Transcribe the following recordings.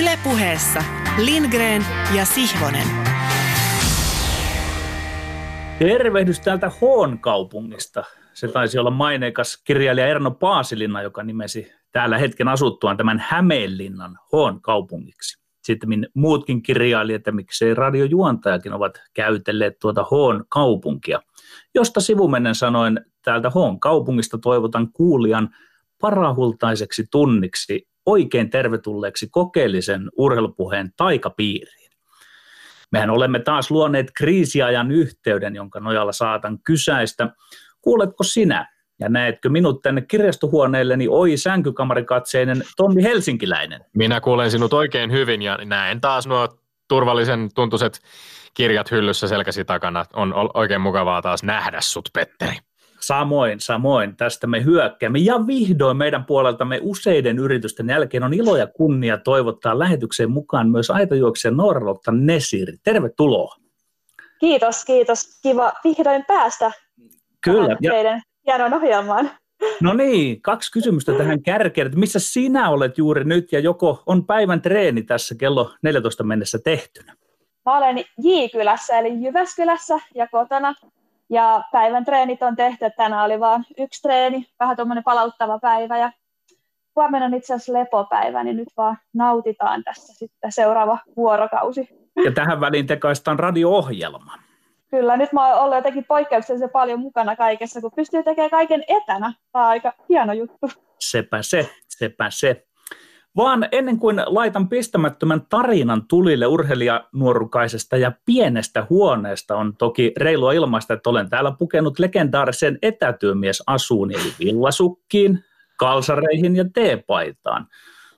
Ylepuheessa Lindgren ja Sihvonen. Tervehdys täältä Hoon kaupungista. Se taisi olla maineikas kirjailija Erno Paasilinna, joka nimesi täällä hetken asuttuaan tämän Hämeenlinnan Hoon kaupungiksi. Sitten muutkin kirjailijat ja miksei radiojuontajakin ovat käytelleet tuota Hoon kaupunkia, josta sivumennen sanoen täältä Hoon kaupungista toivotan kuulijan parahultaiseksi tunniksi oikein tervetulleeksi kokeellisen urheilupuheen taikapiiriin. Mehän olemme taas luoneet kriisiajan yhteyden, jonka nojalla saatan kysäistä. Kuuletko sinä ja näetkö minut tänne kirjastohuoneelleni oi sänkykamarikatseinen Tommi Helsinkiläinen? Minä kuulen sinut oikein hyvin ja näen taas nuo turvallisen tuntuiset kirjat hyllyssä selkäsi takana. On oikein mukavaa taas nähdä sut, Petteri. Samoin, samoin. Tästä me hyökkäämme. Ja vihdoin meidän puoleltamme useiden yritysten jälkeen on ilo ja kunnia toivottaa lähetykseen mukaan myös aitojuoksija Nooralotta Nesiri. Tervetuloa. Kiitos, kiitos. Kiva vihdoin päästä Kyllä. Ja... teidän hienon ohjelmaan. No niin, kaksi kysymystä tähän kärkeen. Että missä sinä olet juuri nyt ja joko on päivän treeni tässä kello 14 mennessä tehtynä? Mä olen J-kylässä eli Jyväskylässä ja kotona ja päivän treenit on tehty, että tänään oli vain yksi treeni, vähän tuommoinen palauttava päivä ja huomenna on itse asiassa lepopäivä, niin nyt vaan nautitaan tässä sitten seuraava vuorokausi. Ja tähän väliin tekaistaan radio-ohjelma. Kyllä, nyt mä oon ollut jotenkin poikkeuksellisen paljon mukana kaikessa, kun pystyy tekemään kaiken etänä. Tämä on aika hieno juttu. Sepä se, sepä se. Vaan ennen kuin laitan pistämättömän tarinan tulille urheilijanuorukaisesta ja pienestä huoneesta, on toki reilua ilmaista, että olen täällä pukenut legendaarisen etätyömiesasuun, eli villasukkiin, kalsareihin ja teepaitaan.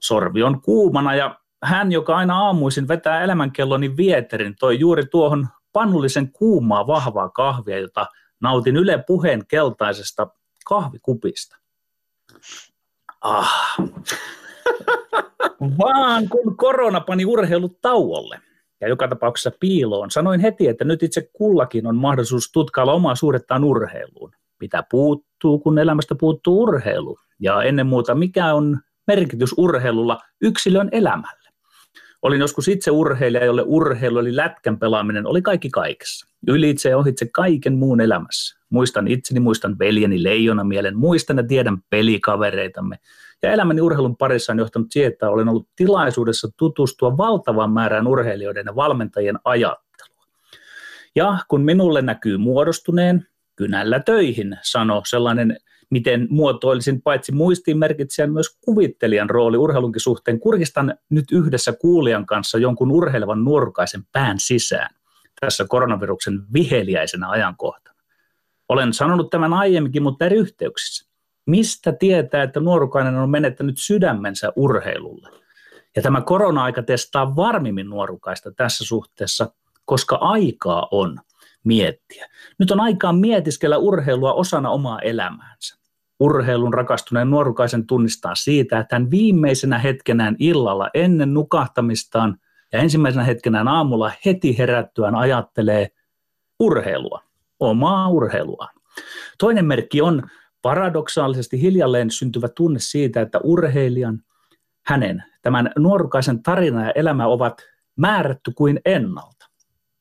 Sorvi on kuumana ja hän, joka aina aamuisin vetää elämänkelloni vieterin, toi juuri tuohon pannullisen kuumaa vahvaa kahvia, jota nautin Yle puheen keltaisesta kahvikupista. Ah, vaan kun korona pani urheilut tauolle ja joka tapauksessa piiloon, sanoin heti, että nyt itse kullakin on mahdollisuus tutkailla omaa suhdettaan urheiluun. Mitä puuttuu, kun elämästä puuttuu urheilu? Ja ennen muuta, mikä on merkitys urheilulla yksilön elämälle? Olin joskus itse urheilija, jolle urheilu eli lätkän pelaaminen oli kaikki kaikessa. Ylitse ja ohitse kaiken muun elämässä. Muistan itseni, muistan veljeni leijona mielen, muistan ja tiedän pelikavereitamme, ja elämäni urheilun parissa on johtanut siihen, että olen ollut tilaisuudessa tutustua valtavan määrään urheilijoiden ja valmentajien ajattelua. Ja kun minulle näkyy muodostuneen, kynällä töihin, sano sellainen, miten muotoilisin paitsi muistiinmerkitsijän myös kuvittelijan rooli urheilunkin suhteen. Kurkistan nyt yhdessä kuulijan kanssa jonkun urheilevan nuorukaisen pään sisään tässä koronaviruksen viheliäisenä ajankohtana. Olen sanonut tämän aiemminkin, mutta eri yhteyksissä mistä tietää, että nuorukainen on menettänyt sydämensä urheilulle. Ja tämä korona-aika testaa varmimmin nuorukaista tässä suhteessa, koska aikaa on miettiä. Nyt on aikaa mietiskellä urheilua osana omaa elämäänsä. Urheilun rakastuneen nuorukaisen tunnistaa siitä, että hän viimeisenä hetkenään illalla ennen nukahtamistaan ja ensimmäisenä hetkenään aamulla heti herättyään ajattelee urheilua, omaa urheilua. Toinen merkki on paradoksaalisesti hiljalleen syntyvä tunne siitä, että urheilijan, hänen, tämän nuorukaisen tarina ja elämä ovat määrätty kuin ennalta.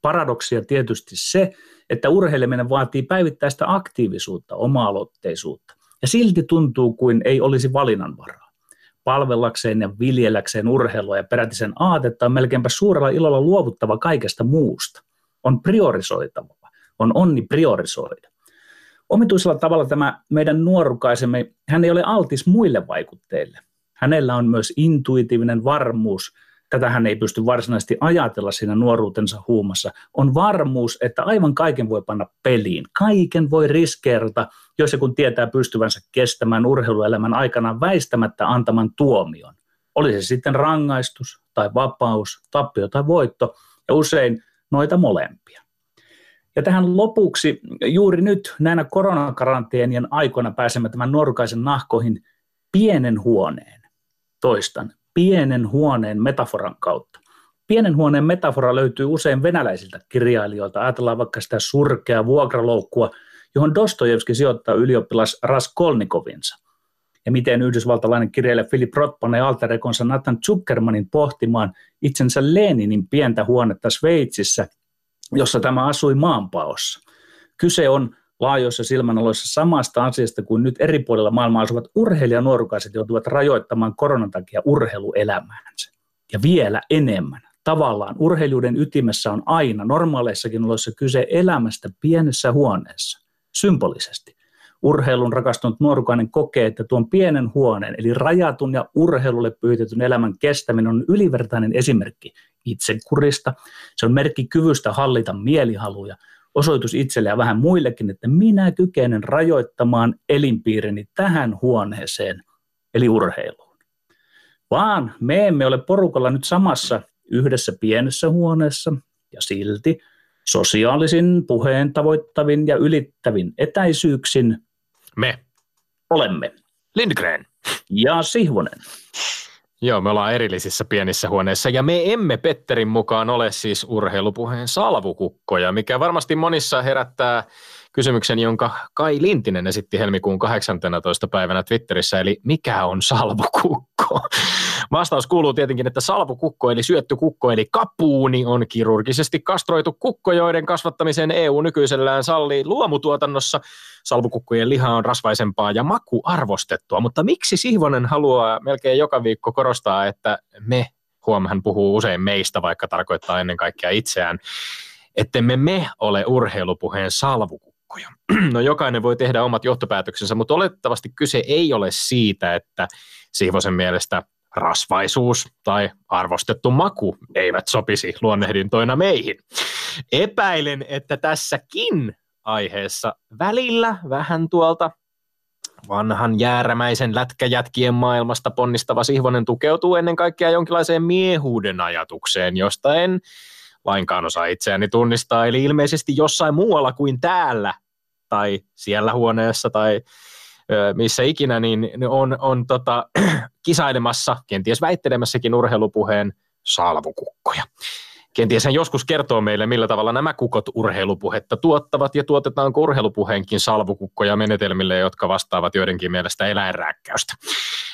Paradoksia tietysti se, että urheileminen vaatii päivittäistä aktiivisuutta, oma-aloitteisuutta, ja silti tuntuu kuin ei olisi valinnanvaraa. Palvellakseen ja viljelläkseen urheilua ja peräti sen aatetta on melkeinpä suurella ilolla luovuttava kaikesta muusta. On priorisoitava, on onni priorisoida omituisella tavalla tämä meidän nuorukaisemme, hän ei ole altis muille vaikutteille. Hänellä on myös intuitiivinen varmuus, tätä hän ei pysty varsinaisesti ajatella siinä nuoruutensa huumassa, on varmuus, että aivan kaiken voi panna peliin. Kaiken voi riskeerata, jos ja kun tietää pystyvänsä kestämään urheiluelämän aikana väistämättä antaman tuomion. Oli se sitten rangaistus tai vapaus, tappio tai voitto, ja usein noita molempia. Ja tähän lopuksi juuri nyt näinä koronakaranteenien aikoina pääsemme tämän norkaisen nahkoihin pienen huoneen. Toistan, pienen huoneen metaforan kautta. Pienen huoneen metafora löytyy usein venäläisiltä kirjailijoilta. Ajatellaan vaikka sitä surkea vuokraloukkua, johon Dostojevski sijoittaa ylioppilas Raskolnikovinsa. ja miten yhdysvaltalainen kirjailija Philip Roth panee alterekonsa Nathan Zuckermanin pohtimaan itsensä Leninin pientä huonetta Sveitsissä, jossa tämä asui maanpaossa. Kyse on laajoissa silmänaloissa samasta asiasta kuin nyt eri puolilla maailmaa asuvat urheilijanuorukaiset joutuvat rajoittamaan koronan takia urheiluelämäänsä. Ja vielä enemmän. Tavallaan urheilijuuden ytimessä on aina normaaleissakin oloissa kyse elämästä pienessä huoneessa, symbolisesti. Urheilun rakastunut nuorukainen kokee, että tuon pienen huoneen, eli rajatun ja urheilulle pyytetyn elämän kestäminen on ylivertainen esimerkki itsekurista. Se on merkki kyvystä hallita mielihaluja, osoitus itselle ja vähän muillekin, että minä kykenen rajoittamaan elinpiirini tähän huoneeseen, eli urheiluun. Vaan me emme ole porukalla nyt samassa yhdessä pienessä huoneessa, ja silti sosiaalisin, puheen tavoittavin ja ylittävin etäisyyksin Me. olemme. Lindgren. Ja Sihvonen. Joo, me ollaan erillisissä pienissä huoneissa ja me emme Petterin mukaan ole siis urheilupuheen salvukukkoja, mikä varmasti monissa herättää kysymyksen, jonka Kai Lintinen esitti helmikuun 18. päivänä Twitterissä, eli mikä on salvukukko? Vastaus kuuluu tietenkin, että salvukukko eli syötty kukko eli kapuuni on kirurgisesti kastroitu kukko, joiden kasvattamisen EU nykyisellään sallii luomutuotannossa. Salvukukkojen liha on rasvaisempaa ja maku arvostettua, mutta miksi Sihvonen haluaa melkein joka viikko korostaa, että me, huom, hän puhuu usein meistä, vaikka tarkoittaa ennen kaikkea itseään, ettemme me ole urheilupuheen salvukukko paikkoja. No jokainen voi tehdä omat johtopäätöksensä, mutta olettavasti kyse ei ole siitä, että Sihvosen mielestä rasvaisuus tai arvostettu maku eivät sopisi luonnehdintoina meihin. Epäilen, että tässäkin aiheessa välillä vähän tuolta vanhan jäärämäisen lätkäjätkien maailmasta ponnistava Sihvonen tukeutuu ennen kaikkea jonkinlaiseen miehuuden ajatukseen, josta en lainkaan osaa itseäni tunnistaa. Eli ilmeisesti jossain muualla kuin täällä tai siellä huoneessa tai missä ikinä, niin on, on tota, kisailemassa, kenties väittelemässäkin urheilupuheen salvukukkoja. Kenties hän joskus kertoo meille, millä tavalla nämä kukot urheilupuhetta tuottavat ja tuotetaanko urheilupuheenkin salvukukkoja menetelmille, jotka vastaavat joidenkin mielestä eläinrääkkäystä.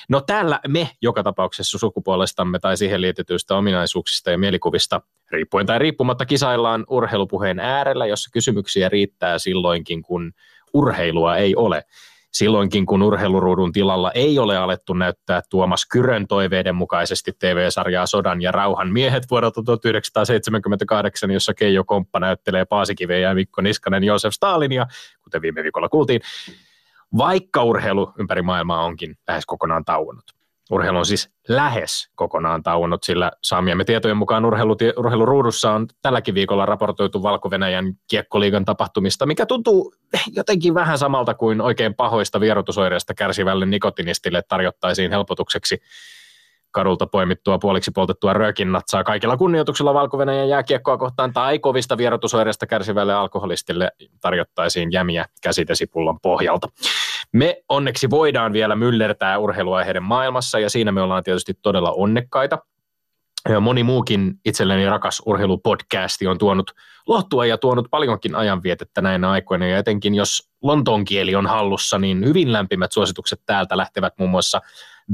No täällä me joka tapauksessa sukupuolestamme tai siihen liitetyistä ominaisuuksista ja mielikuvista riippuen tai riippumatta kisaillaan urheilupuheen äärellä, jossa kysymyksiä riittää silloinkin, kun urheilua ei ole. Silloinkin, kun urheiluruudun tilalla ei ole alettu näyttää Tuomas Kyrön toiveiden mukaisesti TV-sarjaa Sodan ja rauhan miehet vuodelta 1978, jossa Keijo Komppa näyttelee Paasikiveä ja Mikko Niskanen Josef Stalinia, kuten viime viikolla kuultiin, vaikka urheilu ympäri maailmaa onkin lähes kokonaan tauonnut. Urheilu on siis lähes kokonaan tauonnut, sillä saamiemme tietojen mukaan urheiluruudussa on tälläkin viikolla raportoitu Valko-Venäjän kiekkoliigan tapahtumista, mikä tuntuu jotenkin vähän samalta kuin oikein pahoista vierotusoireista kärsivälle nikotinistille tarjottaisiin helpotukseksi kadulta poimittua puoliksi poltettua röökinnatsaa kaikilla kunnioituksella valko jääkiekkoa kohtaan tai kovista vierotusoireista kärsivälle alkoholistille tarjottaisiin jämiä käsitesipullon pohjalta. Me onneksi voidaan vielä myllertää urheiluaiheiden maailmassa ja siinä me ollaan tietysti todella onnekkaita. Moni muukin itselleni rakas urheilupodcasti on tuonut lohtua ja tuonut paljonkin ajanvietettä näinä aikoina. Ja etenkin jos Lontoon kieli on hallussa, niin hyvin lämpimät suositukset täältä lähtevät muun muassa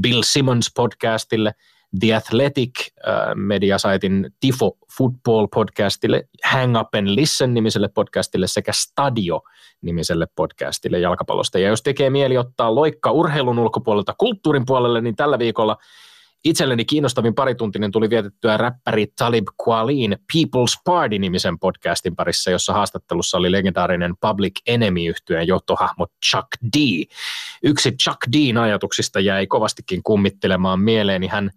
Bill Simmons podcastille, The Athletic äh, mediasaitin Tifo Football podcastille, Hang Up and Listen nimiselle podcastille sekä Stadio nimiselle podcastille jalkapallosta. Ja jos tekee mieli ottaa loikka urheilun ulkopuolelta kulttuurin puolelle, niin tällä viikolla itselleni kiinnostavin parituntinen tuli vietettyä räppäri Talib Kwalin People's Party-nimisen podcastin parissa, jossa haastattelussa oli legendaarinen Public Enemy-yhtyeen johtohahmo Chuck D. Yksi Chuck D:n ajatuksista jäi kovastikin kummittelemaan mieleeni. Hän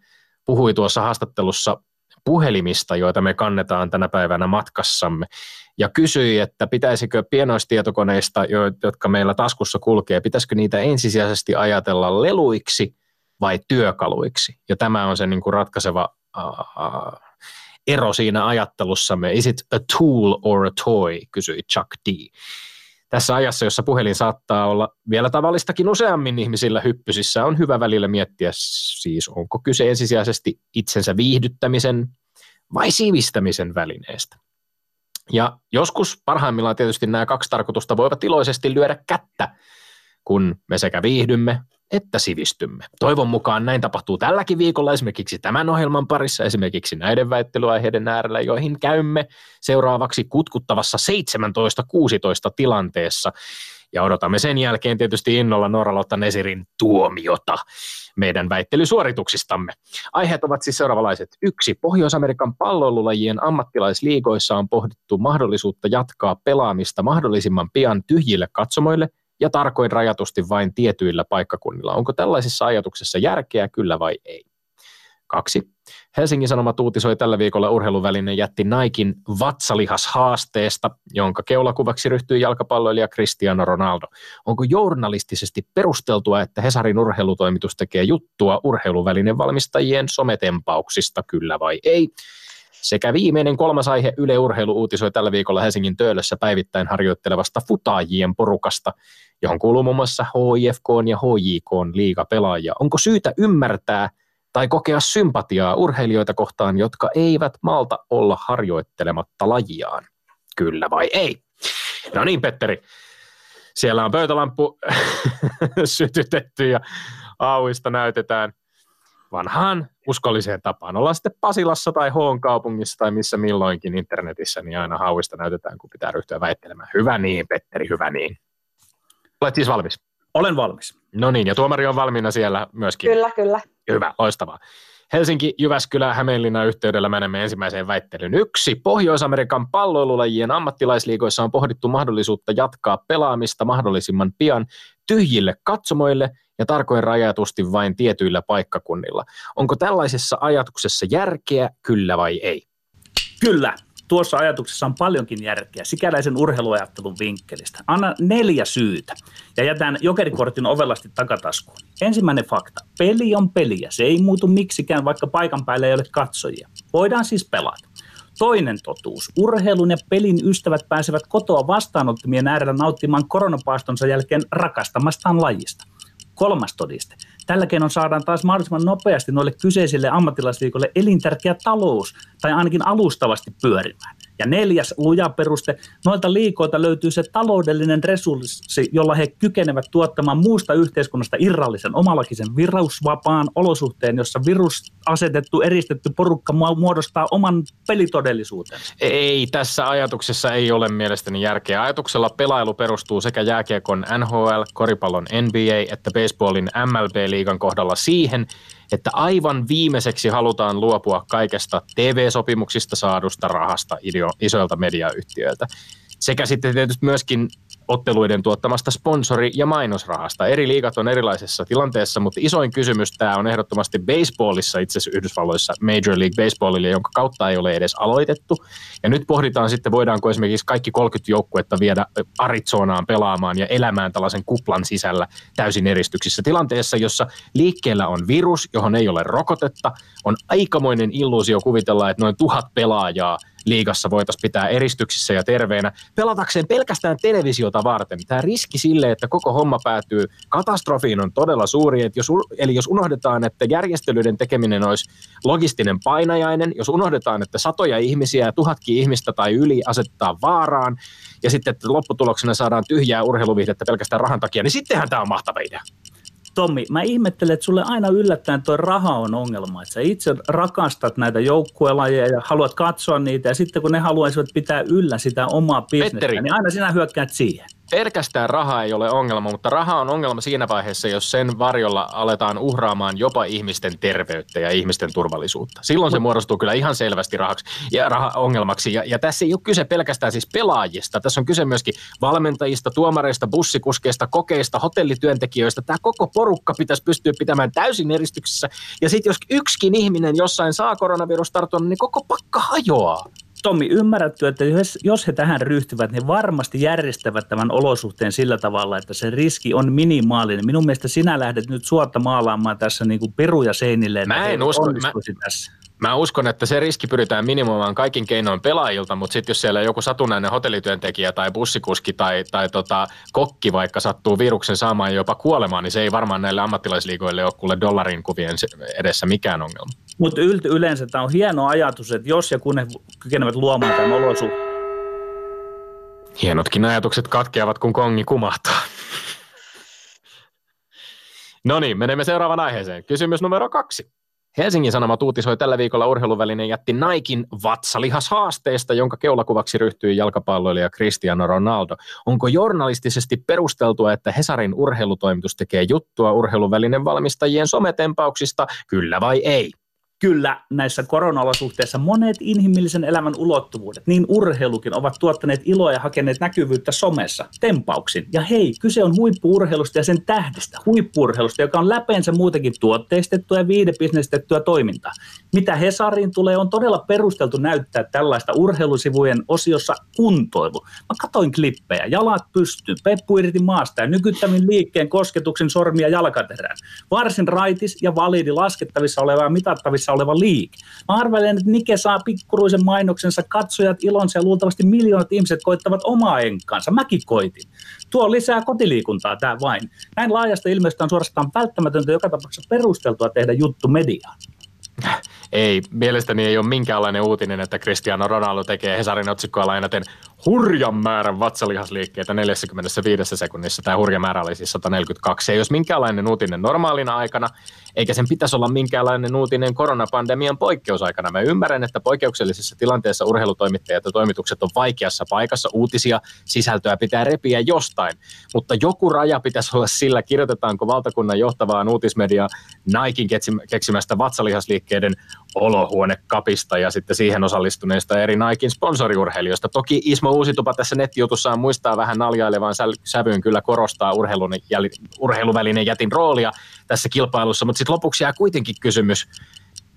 puhui tuossa haastattelussa puhelimista, joita me kannetaan tänä päivänä matkassamme, ja kysyi, että pitäisikö pienoistietokoneista, jotka meillä taskussa kulkee, pitäisikö niitä ensisijaisesti ajatella leluiksi vai työkaluiksi. Ja tämä on se niin kuin ratkaiseva uh, ero siinä ajattelussamme. Is it a tool or a toy, kysyi Chuck D. Tässä ajassa, jossa puhelin saattaa olla vielä tavallistakin useammin ihmisillä hyppysissä, on hyvä välillä miettiä siis, onko kyse ensisijaisesti itsensä viihdyttämisen vai sivistämisen välineestä. Ja joskus parhaimmillaan tietysti nämä kaksi tarkoitusta voivat iloisesti lyödä kättä, kun me sekä viihdymme että sivistymme. Toivon mukaan näin tapahtuu tälläkin viikolla esimerkiksi tämän ohjelman parissa, esimerkiksi näiden väittelyaiheiden äärellä, joihin käymme seuraavaksi kutkuttavassa 17-16 tilanteessa. Ja odotamme sen jälkeen tietysti innolla Noralotta Nesirin tuomiota meidän väittelysuorituksistamme. Aiheet ovat siis seuraavalaiset. Yksi. Pohjois-Amerikan palloilulajien ammattilaisliigoissa on pohdittu mahdollisuutta jatkaa pelaamista mahdollisimman pian tyhjille katsomoille ja tarkoin rajatusti vain tietyillä paikkakunnilla. Onko tällaisessa ajatuksessa järkeä, kyllä vai ei? Kaksi. Helsingin Sanomat uutisoi tällä viikolla urheiluvälinen jätti Naikin vatsalihashaasteesta, jonka keulakuvaksi ryhtyi jalkapalloilija Cristiano Ronaldo. Onko journalistisesti perusteltua, että Hesarin urheilutoimitus tekee juttua urheiluvälinen valmistajien sometempauksista, kyllä vai ei? Sekä viimeinen kolmas aihe Yle Urheilu uutisoi tällä viikolla Helsingin Töölössä päivittäin harjoittelevasta futaajien porukasta, johon kuuluu muun muassa HIFK ja HJK liigapelaajia. Onko syytä ymmärtää tai kokea sympatiaa urheilijoita kohtaan, jotka eivät malta olla harjoittelematta lajiaan? Kyllä vai ei? No niin, Petteri. Siellä on pöytälamppu sytytetty ja auista näytetään vanhaan uskolliseen tapaan. Ollaan sitten Pasilassa tai Hoon kaupungissa tai missä milloinkin internetissä, niin aina hauista näytetään, kun pitää ryhtyä väittelemään. Hyvä niin, Petteri, hyvä niin. Olet siis valmis? Olen valmis. No niin, ja tuomari on valmiina siellä myöskin. Kyllä, kyllä. Hyvä, loistavaa. Helsinki, Jyväskylä, Hämeenlinna yhteydellä menemme ensimmäiseen väittelyyn. Yksi. Pohjois-Amerikan palloilulajien ammattilaisliigoissa on pohdittu mahdollisuutta jatkaa pelaamista mahdollisimman pian tyhjille katsomoille ja tarkoin rajatusti vain tietyillä paikkakunnilla. Onko tällaisessa ajatuksessa järkeä, kyllä vai ei? Kyllä. Tuossa ajatuksessa on paljonkin järkeä sikäläisen urheiluajattelun vinkkelistä. Anna neljä syytä ja jätän jokerikortin ovelasti takataskuun. Ensimmäinen fakta. Peli on peliä. Se ei muutu miksikään, vaikka paikan päällä ei ole katsojia. Voidaan siis pelata. Toinen totuus. Urheilun ja pelin ystävät pääsevät kotoa vastaanottimien äärellä nauttimaan koronapaastonsa jälkeen rakastamastaan lajista. Kolmas todiste. Tällä keinoin saadaan taas mahdollisimman nopeasti noille kyseisille ammattilaisliikoille elintärkeä talous, tai ainakin alustavasti pyörimään. Ja neljäs luja peruste, noilta liikoilta löytyy se taloudellinen resurssi, jolla he kykenevät tuottamaan muusta yhteiskunnasta irrallisen omalakisen virusvapaan olosuhteen, jossa virus asetettu, eristetty porukka muodostaa oman pelitodellisuutensa. Ei, tässä ajatuksessa ei ole mielestäni järkeä. Ajatuksella pelailu perustuu sekä jääkiekon NHL, koripallon NBA että baseballin MLB-liigan kohdalla siihen, että aivan viimeiseksi halutaan luopua kaikesta TV-sopimuksista saadusta rahasta isoilta mediayhtiöiltä. Sekä sitten tietysti myöskin otteluiden tuottamasta sponsori- ja mainosrahasta. Eri liigat on erilaisessa tilanteessa, mutta isoin kysymys tämä on ehdottomasti baseballissa, itse asiassa Yhdysvalloissa Major League Baseballille, jonka kautta ei ole edes aloitettu. Ja nyt pohditaan sitten, voidaanko esimerkiksi kaikki 30 joukkuetta viedä Arizonaan pelaamaan ja elämään tällaisen kuplan sisällä täysin eristyksissä tilanteessa, jossa liikkeellä on virus, johon ei ole rokotetta. On aikamoinen illuusio kuvitella, että noin tuhat pelaajaa liigassa voitaisiin pitää eristyksissä ja terveenä pelatakseen pelkästään televisiota varten. Tämä riski sille, että koko homma päätyy katastrofiin on todella suuri. Että jos, eli jos unohdetaan, että järjestelyiden tekeminen olisi logistinen painajainen, jos unohdetaan, että satoja ihmisiä ja tuhatkin ihmistä tai yli asettaa vaaraan, ja sitten että lopputuloksena saadaan tyhjää urheiluvihdettä pelkästään rahan takia, niin sittenhän tämä on mahtava idea. Tommi, mä ihmettelen, että sulle aina yllättäen tuo raha on ongelma. Että sä itse rakastat näitä joukkuelajeja ja haluat katsoa niitä, ja sitten kun ne haluaisivat pitää yllä sitä omaa bisnestä, niin aina sinä hyökkäät siihen pelkästään raha ei ole ongelma, mutta raha on ongelma siinä vaiheessa, jos sen varjolla aletaan uhraamaan jopa ihmisten terveyttä ja ihmisten turvallisuutta. Silloin se muodostuu kyllä ihan selvästi rahaksi ja raha-ongelmaksi. Ja, ja tässä ei ole kyse pelkästään siis pelaajista. Tässä on kyse myöskin valmentajista, tuomareista, bussikuskeista, kokeista, hotellityöntekijöistä. Tämä koko porukka pitäisi pystyä pitämään täysin eristyksessä. Ja sitten jos yksikin ihminen jossain saa koronavirustartunnan, niin koko pakka hajoaa. Tommi, ymmärrätkö, että jos, jos he tähän ryhtyvät, niin varmasti järjestävät tämän olosuhteen sillä tavalla, että se riski on minimaalinen. Minun mielestä sinä lähdet nyt suotta maalaamaan tässä niin kuin peruja seinille. Mä en usko, mä, tässä. Mä uskon, että se riski pyritään minimoimaan kaikin keinoin pelaajilta, mutta sitten jos siellä joku satunnainen hotellityöntekijä tai bussikuski tai, tai tota, kokki vaikka sattuu viruksen saamaan jopa kuolemaan, niin se ei varmaan näille ammattilaisliigoille ole kuule dollarin kuvien edessä mikään ongelma. Mutta yleensä tämä on hieno ajatus, että jos ja kun ne kykenevät luomaan tämän olosuhteen. Hienotkin ajatukset katkeavat, kun kongi kumahtaa. No niin, menemme seuraavaan aiheeseen. Kysymys numero kaksi. Helsingin Sanomat uutisoi tällä viikolla urheiluvälinen jätti Naikin vatsalihashaasteesta, jonka keulakuvaksi ryhtyi jalkapalloilija Cristiano Ronaldo. Onko journalistisesti perusteltua, että Hesarin urheilutoimitus tekee juttua urheiluvälinen valmistajien sometempauksista, kyllä vai ei? Kyllä näissä koronaolosuhteissa monet inhimillisen elämän ulottuvuudet, niin urheilukin, ovat tuottaneet iloa ja hakeneet näkyvyyttä somessa, tempauksin. Ja hei, kyse on huippuurheilusta ja sen tähdistä, huippuurheilusta, joka on läpeensä muutenkin tuotteistettua ja viidebisnestettyä toimintaa. Mitä Hesariin tulee, on todella perusteltu näyttää tällaista urheilusivujen osiossa kuntoilu. Mä katoin klippejä, jalat pystyy, peppu irti maasta ja nykyttämin liikkeen kosketuksen sormia jalkaterään. Varsin raitis ja validi laskettavissa oleva ja mitattavissa käynnissä oleva liike. Mä arvelen, että Nike saa pikkuruisen mainoksensa, katsojat ilonsa ja luultavasti miljoonat ihmiset koittavat omaa enkaansa. Mäkin koitin. Tuo lisää kotiliikuntaa tämä vain. Näin laajasta ilmiöstä on suorastaan välttämätöntä joka tapauksessa perusteltua tehdä juttu mediaan. Ei, mielestäni ei ole minkäänlainen uutinen, että Cristiano Ronaldo tekee Hesarin otsikkoa lainaten hurjan määrän vatsalihasliikkeitä 45 sekunnissa. Tämä hurja määrä oli siis 142. Se ei olisi minkäänlainen uutinen normaalina aikana, eikä sen pitäisi olla minkäänlainen uutinen koronapandemian poikkeusaikana. Mä ymmärrän, että poikkeuksellisessa tilanteessa urheilutoimittajat ja toimitukset on vaikeassa paikassa. Uutisia, sisältöä pitää repiä jostain, mutta joku raja pitäisi olla sillä, kirjoitetaanko valtakunnan johtavaan uutismediaa Naikin keksimästä vatsalihasliikkeiden olohuonekapista ja sitten siihen osallistuneista eri Naikin sponsoriurheilijoista. Toki Ismo Uusitupa tässä nettijutussaan muistaa vähän naljailevan sävyyn kyllä korostaa urheilun, urheiluvälinen jätin roolia tässä kilpailussa, mutta sitten lopuksi jää kuitenkin kysymys,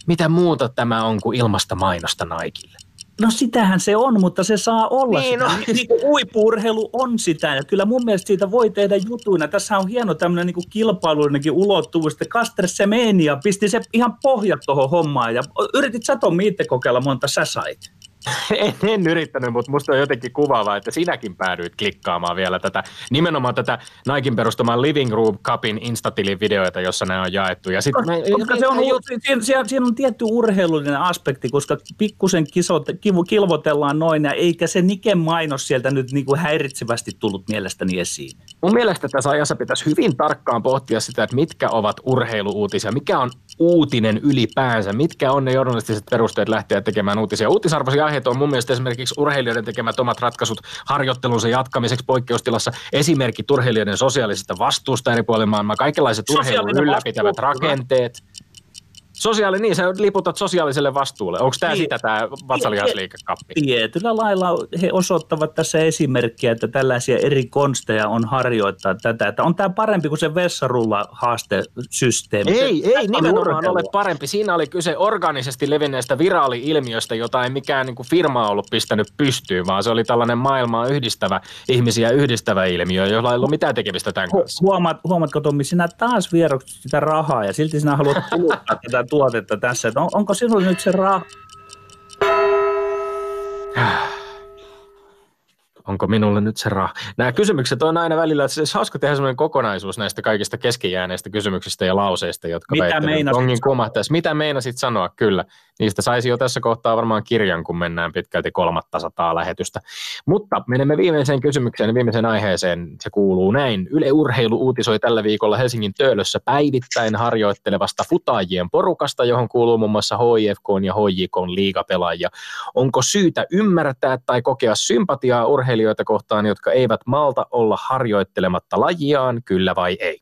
mitä muuta tämä on kuin ilmasta mainosta Naikille? No sitähän se on, mutta se saa olla niin, sitä. No. Niin kuin uipuurheilu on sitä ja kyllä mun mielestä siitä voi tehdä jutuina. Tässä on hieno tämmöinen niin kilpailullinenkin ulottuvuus, että Kastre Semenia pisti se ihan pohjat tuohon hommaan ja yritit sä itse kokeilla monta sä sait? en, en yrittänyt, mutta musta on jotenkin kuvaavaa, että sinäkin päädyit klikkaamaan vielä tätä, nimenomaan tätä Naikin perustamaan Living Room Cupin Instatilin videoita, jossa ne on jaettu. Ja sit koska, se on, siinä, siinä, siinä, on tietty urheilullinen aspekti, koska pikkusen kisot, kivu, kilvotellaan noin, ja eikä se Niken mainos sieltä nyt niin kuin häiritsevästi tullut mielestäni esiin. Mun mielestä tässä ajassa pitäisi hyvin tarkkaan pohtia sitä, että mitkä ovat urheiluuutisia, mikä on uutinen ylipäänsä, mitkä on ne journalistiset perusteet lähteä tekemään uutisia. Uutisarvoisia aiheita on mun mielestä esimerkiksi urheilijoiden tekemät omat ratkaisut harjoittelunsa jatkamiseksi poikkeustilassa, esimerkki urheilijoiden sosiaalisesta vastuusta eri puolilla maailmaa, kaikenlaiset urheilun ylläpitävät rakenteet – Sosiaali, niin sä liputat sosiaaliselle vastuulle. Onko tämä niin, sitä tämä vatsalihasliikekappi? Tietyllä lailla he osoittavat tässä esimerkkiä, että tällaisia eri konsteja on harjoittaa tätä. Että on tämä parempi kuin se vessarulla haastesysteemi. Ei, ei nimenomaan ole parempi. Siinä oli kyse organisesti levinneestä viraali-ilmiöstä, jota ei mikään niin kuin firma ollut pistänyt pystyyn, vaan se oli tällainen maailmaa yhdistävä, ihmisiä yhdistävä ilmiö, jolla ei ollut mitään tekemistä tämän kanssa. Huomaat, huomaatko Tommi, sinä taas vieroksit sitä rahaa ja silti sinä haluat kuluttaa tätä tuotetta tässä, on, onko sinulla nyt se ra... onko minulle nyt se raha? Nämä kysymykset on aina välillä, että se olisi hauska tehdä sellainen kokonaisuus näistä kaikista keskijääneistä kysymyksistä ja lauseista, jotka Mitä meinasit Mitä meinasit sanoa? Kyllä. Niistä saisi jo tässä kohtaa varmaan kirjan, kun mennään pitkälti kolmatta sataa lähetystä. Mutta menemme viimeiseen kysymykseen, viimeiseen aiheeseen. Se kuuluu näin. Yle Urheilu uutisoi tällä viikolla Helsingin Töölössä päivittäin harjoittelevasta futaajien porukasta, johon kuuluu muun muassa HIFK ja HJK liigapelaajia. Onko syytä ymmärtää tai kokea sympatiaa urheilijoita kohtaan, jotka eivät malta olla harjoittelematta lajiaan, kyllä vai ei?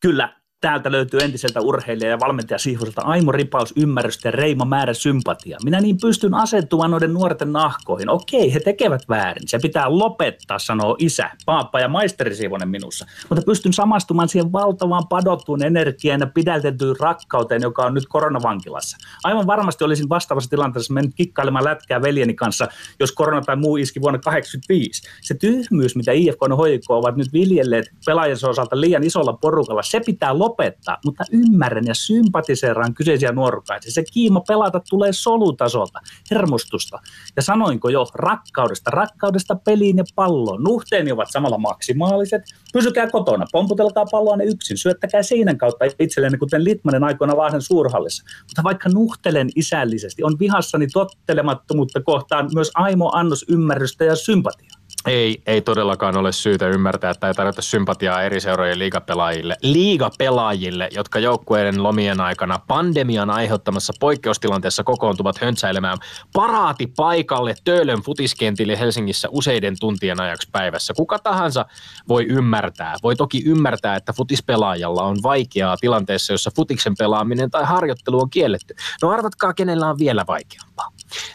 Kyllä, täältä löytyy entiseltä urheilija- ja valmentajasihvoselta aimo ripaus ymmärrystä ja reima määrä sympatiaa. Minä niin pystyn asettumaan noiden nuorten nahkoihin. Okei, he tekevät väärin. Se pitää lopettaa, sanoo isä, paappa ja maisteri Siivonen minussa. Mutta pystyn samastumaan siihen valtavaan padottuun energiaan ja pidältettyyn rakkauteen, joka on nyt koronavankilassa. Aivan varmasti olisin vastaavassa tilanteessa mennyt kikkailemaan lätkää veljeni kanssa, jos korona tai muu iski vuonna 1985. Se tyhmyys, mitä IFK ja HJK ovat nyt viljelleet pelaajansa osalta liian isolla porukalla, se pitää lopettaa lopettaa, mutta ymmärrän ja sympatiseeraan kyseisiä nuorukaisia. Se kiimo pelata tulee solutasolta, hermostusta. Ja sanoinko jo, rakkaudesta, rakkaudesta peliin ja palloon. Nuhteeni ovat samalla maksimaaliset. Pysykää kotona, pomputelkaa palloa ne yksin, syöttäkää seinän kautta itsellenne, kuten Litmanen aikoina Lahden suurhallissa. Mutta vaikka nuhtelen isällisesti, on vihassani tottelemattomuutta kohtaan myös aimo annos ymmärrystä ja sympatiaa. Ei, ei todellakaan ole syytä ymmärtää tai tarjota sympatiaa eri seurojen liigapelaajille, liigapelaajille, jotka joukkueiden lomien aikana pandemian aiheuttamassa poikkeustilanteessa kokoontuvat höntsäilemään paraati paikalle Töölön futiskentille Helsingissä useiden tuntien ajaksi päivässä. Kuka tahansa voi ymmärtää, voi toki ymmärtää, että futispelaajalla on vaikeaa tilanteessa, jossa futiksen pelaaminen tai harjoittelu on kielletty. No arvatkaa, kenellä on vielä vaikeampaa.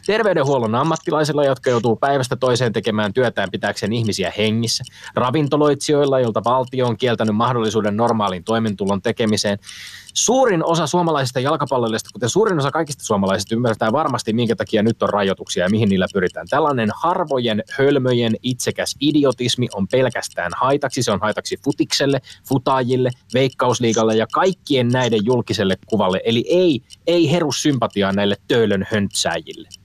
Terveydenhuollon ammattilaisilla, jotka joutuu päivästä toiseen tekemään työtään pitääkseen ihmisiä hengissä, ravintoloitsijoilla, joilta valtio on kieltänyt mahdollisuuden normaalin toimentulon tekemiseen. Suurin osa suomalaisista jalkapalloilijoista, kuten suurin osa kaikista suomalaisista, ymmärtää varmasti, minkä takia nyt on rajoituksia ja mihin niillä pyritään. Tällainen harvojen, hölmöjen, itsekäs idiotismi on pelkästään haitaksi. Se on haitaksi futikselle, futaajille, veikkausliigalle ja kaikkien näiden julkiselle kuvalle. Eli ei, ei heru sympatiaa näille töölön höntsäjille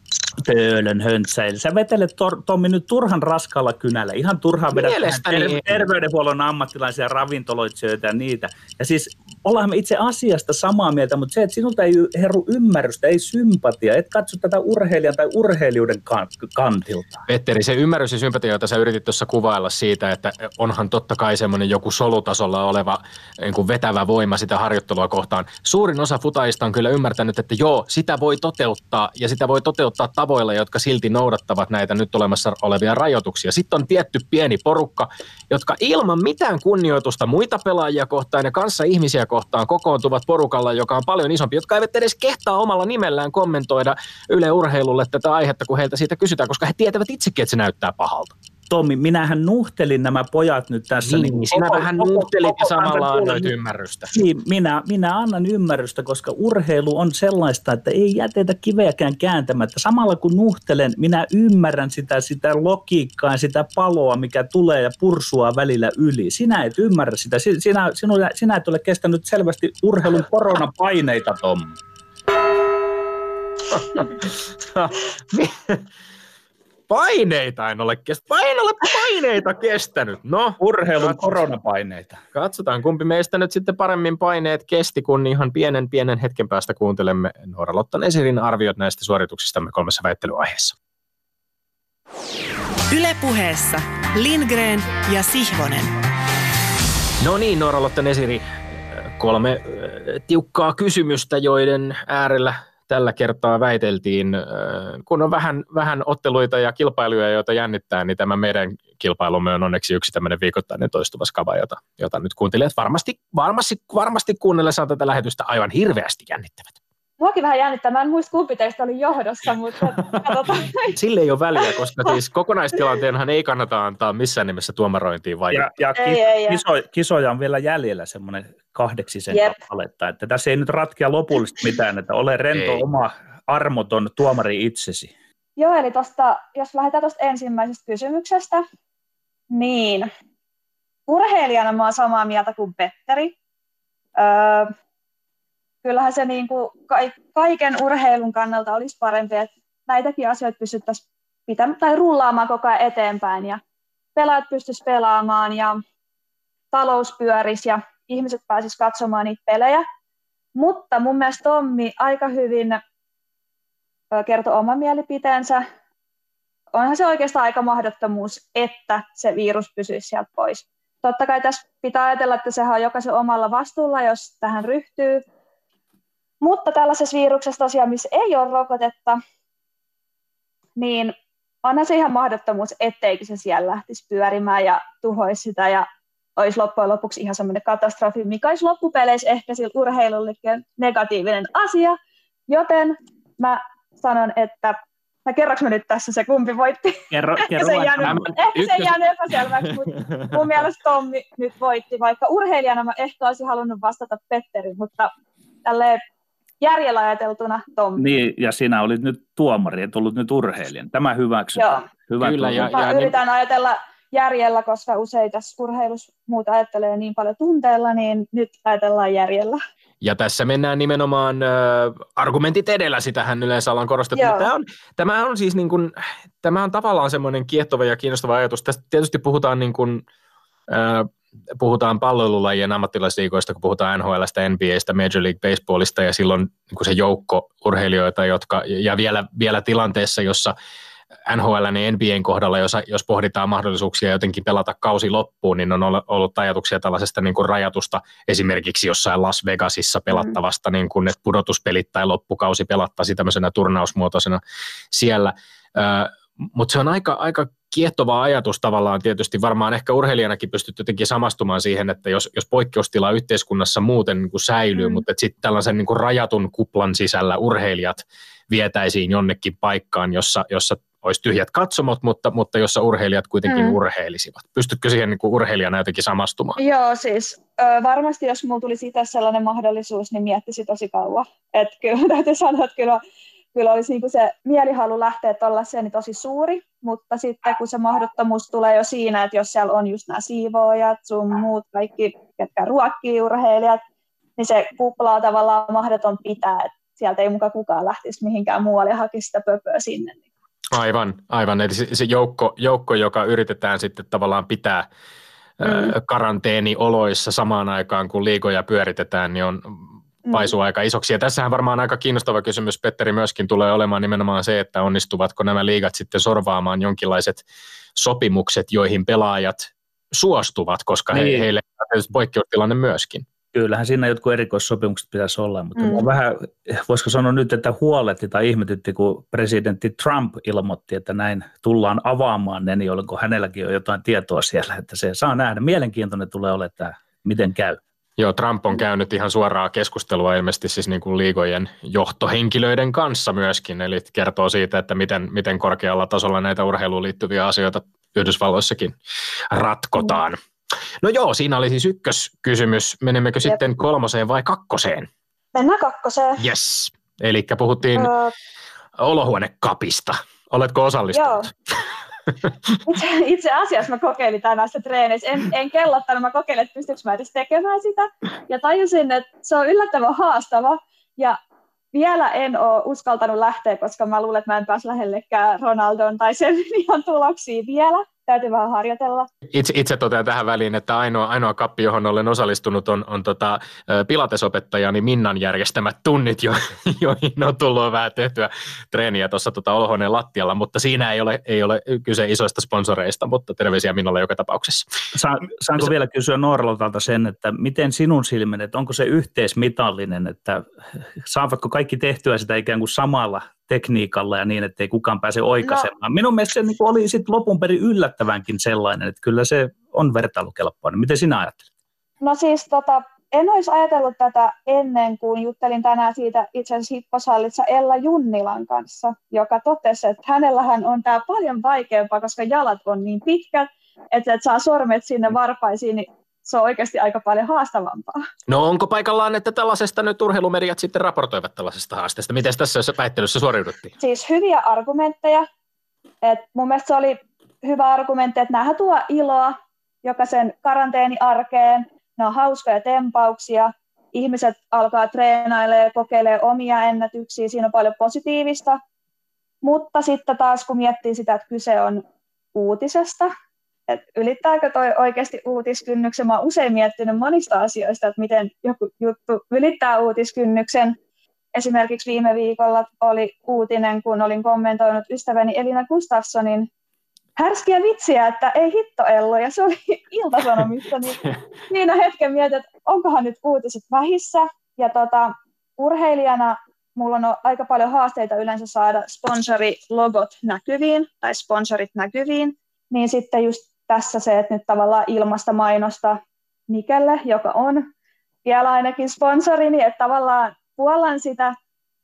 pöölön höntsäillä. Sä vetelet tor, Tommi nyt turhan raskalla kynällä, ihan turhaan vedät ter- terveydenhuollon ammattilaisia ravintoloitsijoita ja niitä. Ja siis ollaan me itse asiasta samaa mieltä, mutta se, että sinulta ei heru ymmärrystä, ei sympatia, et katso tätä urheilijan tai urheilijuuden kantilta. Petteri, se ymmärrys ja sympatia, jota sä yritit tuossa kuvailla siitä, että onhan totta kai semmoinen joku solutasolla oleva niin kuin vetävä voima sitä harjoittelua kohtaan. Suurin osa futaista on kyllä ymmärtänyt, että joo, sitä voi toteuttaa ja sitä voi toteuttaa tavoilla, jotka silti noudattavat näitä nyt olemassa olevia rajoituksia. Sitten on tietty pieni porukka, jotka ilman mitään kunnioitusta muita pelaajia kohtaan ja kanssa ihmisiä kohtaan kokoontuvat porukalla, joka on paljon isompi, jotka eivät edes kehtaa omalla nimellään kommentoida Yle Urheilulle tätä aihetta, kun heiltä siitä kysytään, koska he tietävät itsekin, että se näyttää pahalta. Tommi, minähän nuhtelin nämä pojat nyt tässä. Niin, niin sinä koko, vähän nuhtelit ja samalla annoit ymmärrystä. Niin, minä, minä annan ymmärrystä, koska urheilu on sellaista, että ei jätetä kiveäkään kääntämättä. Samalla kun nuhtelen, minä ymmärrän sitä, sitä logiikkaa ja sitä paloa, mikä tulee ja pursua välillä yli. Sinä et ymmärrä sitä. Sinä, sinä, sinä et ole kestänyt selvästi urheilun koronapaineita, Tom. Paineita en ole kestänyt. En ole paineita kestänyt. No, Urheilun katsotaan. koronapaineita. Katsotaan, kumpi meistä nyt sitten paremmin paineet kesti, kun ihan pienen pienen hetken päästä kuuntelemme Noora Lottan Esirin arviot näistä suorituksistamme kolmessa väittelyaiheessa. Ylepuheessa Lindgren ja Sihvonen. No niin, Noora Lottan Esiri, kolme äh, tiukkaa kysymystä, joiden äärellä tällä kertaa väiteltiin, äh, kun on vähän, vähän otteluita ja kilpailuja, joita jännittää, niin tämä meidän kilpailumme on onneksi yksi tämmöinen viikoittainen toistuva skava, jota, jota nyt kuuntelijat varmasti, varmasti, varmasti kuunnellessaan tätä lähetystä aivan hirveästi jännittävät. Muakin vähän jännittää. Mä en muista, kumpi teistä oli johdossa, mutta katsotaan. Sille ei ole väliä, koska siis kokonaistilanteenhan ei kannata antaa missään nimessä tuomarointiin vai. Ja, ja ei, ei, kiso, kisoja on vielä jäljellä semmoinen kahdeksisen yep. kappaletta, että tässä ei nyt ratkea lopullisesti mitään, että ole rento ei. oma armoton tuomari itsesi. Joo, eli tosta, jos lähdetään tuosta ensimmäisestä kysymyksestä, niin urheilijana mä oon samaa mieltä kuin Petteri. Öö, kyllähän se niin kuin kaiken urheilun kannalta olisi parempi, että näitäkin asioita pystyttäisiin pitämään tai rullaamaan koko ajan eteenpäin ja pelaajat pystyisivät pelaamaan ja talous pyörisi ja ihmiset pääsisivät katsomaan niitä pelejä. Mutta mun mielestä Tommi aika hyvin kertoi oman mielipiteensä. Onhan se oikeastaan aika mahdottomuus, että se virus pysyisi sieltä pois. Totta kai tässä pitää ajatella, että sehän on jokaisen omalla vastuulla, jos tähän ryhtyy, mutta tällaisessa viruksessa tosiaan, missä ei ole rokotetta, niin onhan se ihan mahdottomuus, etteikö se siellä lähtisi pyörimään ja tuhoisi sitä ja olisi loppujen lopuksi ihan semmoinen katastrofi, mikä olisi loppupeleissä ehkä sillä urheilullekin negatiivinen asia. Joten mä sanon, että Mä kerroks mä nyt tässä se, kumpi voitti? Kerro, kerro se jäänyt, ehkä se jäänyt epäselväksi, mutta mun mielestä Tommi nyt voitti, vaikka urheilijana mä ehkä olisin halunnut vastata Petteri, mutta tälleen järjellä ajateltuna Tommi. Niin, ja sinä olit nyt tuomari, et ollut nyt urheilijan. Tämä hyväksytään. Joo. Hyvä Kyllä, ja, ja, yritän niin... ajatella järjellä, koska usein tässä urheilussa muuta ajattelee niin paljon tunteella, niin nyt ajatellaan järjellä. Ja tässä mennään nimenomaan äh, argumentit edellä, sitähän yleensä ollaan korostettu. Tämä on, tämä on siis niin kuin, tämä on tavallaan semmoinen kiehtova ja kiinnostava ajatus. Tästä tietysti puhutaan niin kuin, äh, puhutaan palvelulajien ammattilaisliikoista, kun puhutaan NHLstä, NBAstä, Major League Baseballista ja silloin niin se joukko urheilijoita, jotka, ja vielä, vielä tilanteessa, jossa NHL ja NBAn kohdalla, jos, jos pohditaan mahdollisuuksia jotenkin pelata kausi loppuun, niin on ollut ajatuksia tällaisesta niin kuin rajatusta esimerkiksi jossain Las Vegasissa pelattavasta, mm. niin kuin, että pudotuspelit tai loppukausi pelattaisi tämmöisenä turnausmuotoisena siellä. Mutta se on aika, aika kiehtova ajatus tavallaan tietysti. Varmaan ehkä urheilijanakin pystyt jotenkin samastumaan siihen, että jos, jos poikkeustila yhteiskunnassa muuten niin kuin säilyy, mm. mutta sitten tällaisen niin kuin rajatun kuplan sisällä urheilijat vietäisiin jonnekin paikkaan, jossa, jossa olisi tyhjät katsomot, mutta, mutta jossa urheilijat kuitenkin mm. urheilisivat. Pystytkö siihen niin kuin urheilijana jotenkin samastumaan? Joo, siis ö, varmasti jos mulla tulisi itse sellainen mahdollisuus, niin miettisi tosi kauan. Että kyllä täytyy sanoa, että kyllä kyllä olisi niin kuin se mielihalu lähteä tuollaiseen niin tosi suuri, mutta sitten kun se mahdottomuus tulee jo siinä, että jos siellä on just nämä siivoojat, sun muut, kaikki, ketkä ruokkii urheilijat, niin se kupla on tavallaan mahdoton pitää, että sieltä ei mukaan kukaan lähtisi mihinkään muualle ja hakisi sitä pöpöä sinne. Aivan, aivan. Eli se, se joukko, joukko, joka yritetään sitten tavallaan pitää mm. karanteenioloissa samaan aikaan, kun liikoja pyöritetään, niin on Mm. paisuu aika isoksi. Ja tässähän varmaan aika kiinnostava kysymys, Petteri, myöskin tulee olemaan nimenomaan se, että onnistuvatko nämä liigat sitten sorvaamaan jonkinlaiset sopimukset, joihin pelaajat suostuvat, koska niin. he, heille on poikkeustilanne myöskin. Kyllähän siinä jotkut erikoissopimukset pitäisi olla, mutta mm. vähän, voisiko sanoa nyt, että huoletti tai ihmetytti, kun presidentti Trump ilmoitti, että näin tullaan avaamaan ne, niin oliko hänelläkin on jotain tietoa siellä, että se saa nähdä. Mielenkiintoinen tulee olemaan tämä, miten käy. Joo, Trump on käynyt ihan suoraa keskustelua ilmeisesti siis niin kuin liigojen johtohenkilöiden kanssa myöskin, eli kertoo siitä, että miten, miten korkealla tasolla näitä urheiluun liittyviä asioita Yhdysvalloissakin ratkotaan. No joo, siinä oli siis ykköskysymys. Menemmekö Jep. sitten kolmoseen vai kakkoseen? Mennään kakkoseen. Yes. Eli puhuttiin öö... olohuonekapista. Oletko osallistunut? Joo. itse, itse asiassa mä kokeilin tämän näissä treeneissä. En, en kellottanut, mä kokeilin, että pystyykö mä edes tekemään sitä. Ja tajusin, että se on yllättävän haastava. Ja vielä en ole uskaltanut lähteä, koska mä luulen, että mä en pääse lähellekään Ronaldon tai sen ihan tuloksia vielä täytyy vähän harjoitella. Itse, itse totean tähän väliin, että ainoa, ainoa kappi, johon olen osallistunut, on, on tota, pilatesopettajani Minnan järjestämät tunnit, jo, joihin on tullut vähän tehtyä treeniä tuossa tota Olhonen lattialla, mutta siinä ei ole, ei ole kyse isoista sponsoreista, mutta terveisiä Minnalle joka tapauksessa. Sa, saanko vielä kysyä Nooraltalta sen, että miten sinun silmin, että onko se yhteismitallinen, että saavatko kaikki tehtyä sitä ikään kuin samalla tekniikalla ja niin, että ei kukaan pääse oikaisemaan. No. Minun mielestä se niin oli sit lopun perin yllättävänkin sellainen, että kyllä se on vertailukelpoinen. Miten sinä ajattelet? No siis tota, en olisi ajatellut tätä ennen kuin juttelin tänään siitä itse asiassa hipposallissa Ella Junnilan kanssa, joka totesi, että hänellähän on tämä paljon vaikeampaa, koska jalat on niin pitkät, että, että saa sormet sinne varpaisiin, niin se on oikeasti aika paljon haastavampaa. No onko paikallaan, että tällaisesta nyt urheilumediat sitten raportoivat tällaisesta haasteesta? Miten tässä väittelyssä suoriuduttiin? Siis hyviä argumentteja. Et mun mielestä se oli hyvä argumentti, että nämähän tuo iloa jokaisen karanteeniarkeen, ne on hauskoja tempauksia, ihmiset alkaa treenailemaan ja kokeilemaan omia ennätyksiä, siinä on paljon positiivista, mutta sitten taas kun miettii sitä, että kyse on uutisesta, että ylittääkö toi oikeasti uutiskynnyksen. Mä oon usein miettinyt monista asioista, että miten joku juttu ylittää uutiskynnyksen. Esimerkiksi viime viikolla oli uutinen, kun olin kommentoinut ystäväni Elina Gustafssonin härskiä vitsiä, että ei hitto Ello, ja se oli iltasanomissa, niin siinä hetken mietin, että onkohan nyt uutiset vähissä. Ja tota, urheilijana mulla on aika paljon haasteita yleensä saada sponsorilogot näkyviin tai sponsorit näkyviin, niin sitten just tässä se, että nyt tavallaan ilmasta mainosta Nikelle, joka on vielä ainakin sponsorini, että tavallaan puolan sitä,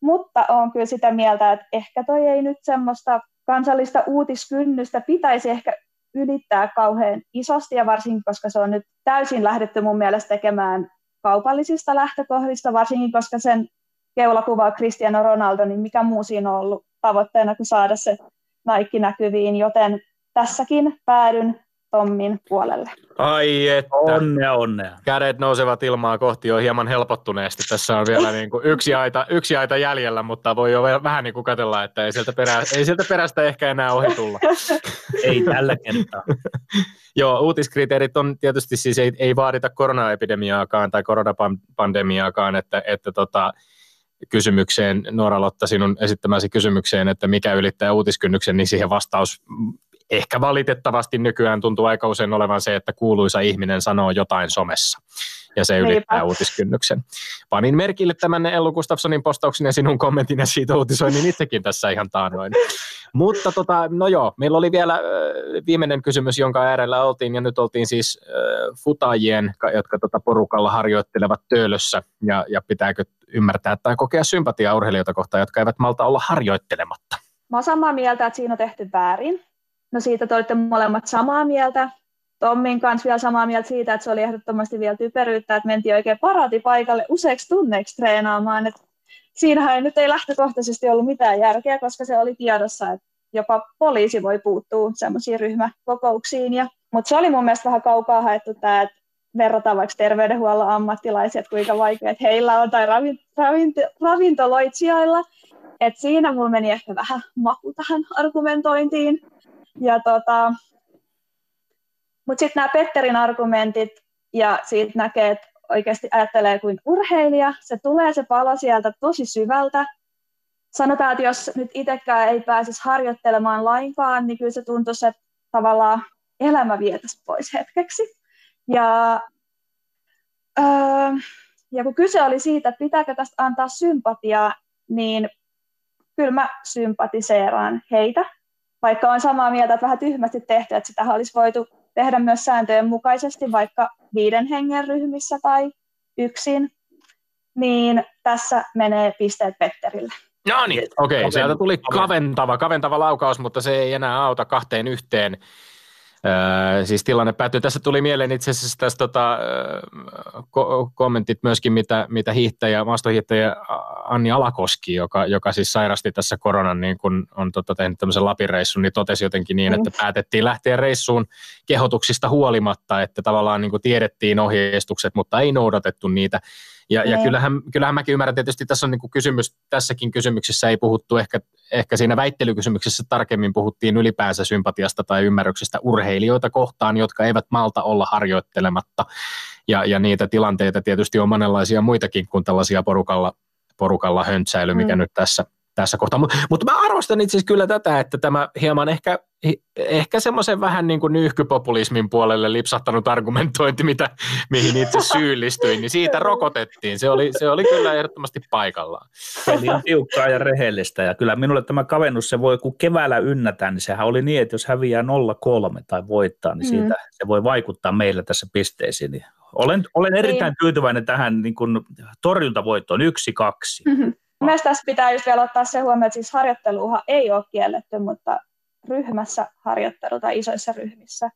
mutta on kyllä sitä mieltä, että ehkä toi ei nyt semmoista kansallista uutiskynnystä pitäisi ehkä ylittää kauhean isosti, ja varsinkin koska se on nyt täysin lähdetty mun mielestä tekemään kaupallisista lähtökohdista, varsinkin koska sen keulakuvaa Cristiano Ronaldo, niin mikä muu siinä on ollut tavoitteena kuin saada se Nike näkyviin, joten tässäkin päädyn Tommin puolelle. Ai että. Onnea, onnea. Kädet nousevat ilmaa kohti jo hieman helpottuneesti. Tässä on vielä niin kuin yksi, aita, yksi aita jäljellä, mutta voi jo vähän niin kuin katella, että ei sieltä, perä, ei sieltä perästä ehkä enää ohi tulla. ei tällä kertaa. Joo, uutiskriteerit on tietysti siis ei, ei vaadita koronaepidemiaakaan tai koronapandemiaakaan, että, että tota, kysymykseen, Noora Lotta, sinun esittämäsi kysymykseen, että mikä ylittää uutiskynnyksen, niin siihen vastaus ehkä valitettavasti nykyään tuntuu aika usein olevan se, että kuuluisa ihminen sanoo jotain somessa ja se ylittää Eipä. uutiskynnyksen. Panin merkille tämän Ellu Gustafssonin postauksen ja sinun kommentin ja siitä uutisoin, niin itsekin tässä ihan taanoin. Mutta tota, no joo, meillä oli vielä viimeinen kysymys, jonka äärellä oltiin ja nyt oltiin siis äh, futajien, jotka tota porukalla harjoittelevat töölössä ja, ja pitääkö ymmärtää tai kokea sympatiaa urheilijoita kohtaan, jotka eivät malta olla harjoittelematta. Mä oon samaa mieltä, että siinä on tehty väärin. No siitä te olitte molemmat samaa mieltä. Tommin kanssa vielä samaa mieltä siitä, että se oli ehdottomasti vielä typeryyttä, että mentiin oikein parati paikalle useiksi tunneiksi treenaamaan. Et siinähän nyt ei lähtökohtaisesti ollut mitään järkeä, koska se oli tiedossa, että jopa poliisi voi puuttua semmoisiin ryhmäkokouksiin. Ja, mutta se oli mun mielestä vähän kaukaa haettu tämä, että verrataan vaikka terveydenhuollon ammattilaisia, että kuinka vaikeat heillä on, tai ravint, ravint, ravintoloitsijoilla. Et siinä mulla meni ehkä vähän maku tähän argumentointiin. Ja tota, mutta sitten nämä Petterin argumentit, ja siitä näkee, että oikeasti ajattelee kuin urheilija, se tulee se palo sieltä tosi syvältä. Sanotaan, että jos nyt itsekään ei pääsisi harjoittelemaan lainkaan, niin kyllä se tuntuisi, että tavallaan elämä vietäisi pois hetkeksi. Ja, öö, ja kun kyse oli siitä, että pitääkö tästä antaa sympatiaa, niin kyllä mä sympatiseeraan heitä, vaikka on samaa mieltä, että vähän tyhmästi tehty, että sitä olisi voitu tehdä myös sääntöjen mukaisesti vaikka viiden hengen ryhmissä tai yksin, niin tässä menee pisteet Petterille. No niin, okei, okay, sieltä tuli kaventava, kaventava laukaus, mutta se ei enää auta kahteen yhteen. Öö, siis tilanne päättyy. Tässä tuli mieleen itse asiassa tästä tota, ko- kommentit myöskin, mitä, mitä hiihtäjä, maastohiihtäjä Anni Alakoski, joka, joka siis sairasti tässä koronan, niin kun on tota, tehnyt tämmöisen Lapin-reissun, niin totesi jotenkin niin, että mm. päätettiin lähteä reissuun kehotuksista huolimatta, että tavallaan niin kuin tiedettiin ohjeistukset, mutta ei noudatettu niitä. Ja, ja kyllähän, kyllähän mäkin ymmärrän, tietysti tässä on niin kysymys, tässäkin kysymyksessä ei puhuttu ehkä, ehkä siinä väittelykysymyksessä tarkemmin puhuttiin ylipäänsä sympatiasta tai ymmärryksestä urheilijoita kohtaan, jotka eivät malta olla harjoittelematta. Ja, ja niitä tilanteita tietysti on monenlaisia muitakin kuin tällaisia porukalla, porukalla höntsäily, mikä mm. nyt tässä tässä kohtaa. Mutta mut mä arvostan itse asiassa kyllä tätä, että tämä hieman ehkä, ehkä semmoisen vähän niin kuin nyyhkypopulismin puolelle lipsahtanut argumentointi, mitä, mihin itse syyllistyin, niin siitä rokotettiin. Se oli, se oli kyllä ehdottomasti paikallaan. Peli on tiukkaa ja rehellistä ja kyllä minulle tämä kavennus, se voi kun keväällä ynnätä, niin sehän oli niin, että jos häviää 0-3 tai voittaa, niin siitä mm. se voi vaikuttaa meillä tässä pisteisiin. Niin olen, olen erittäin niin. tyytyväinen tähän niin kuin torjuntavoittoon, yksi, kaksi. Mm-hmm. Myös tässä pitää just vielä ottaa se huomioon, että siis harjoitteluha ei ole kielletty, mutta ryhmässä harjoittelu tai isoissa ryhmissä.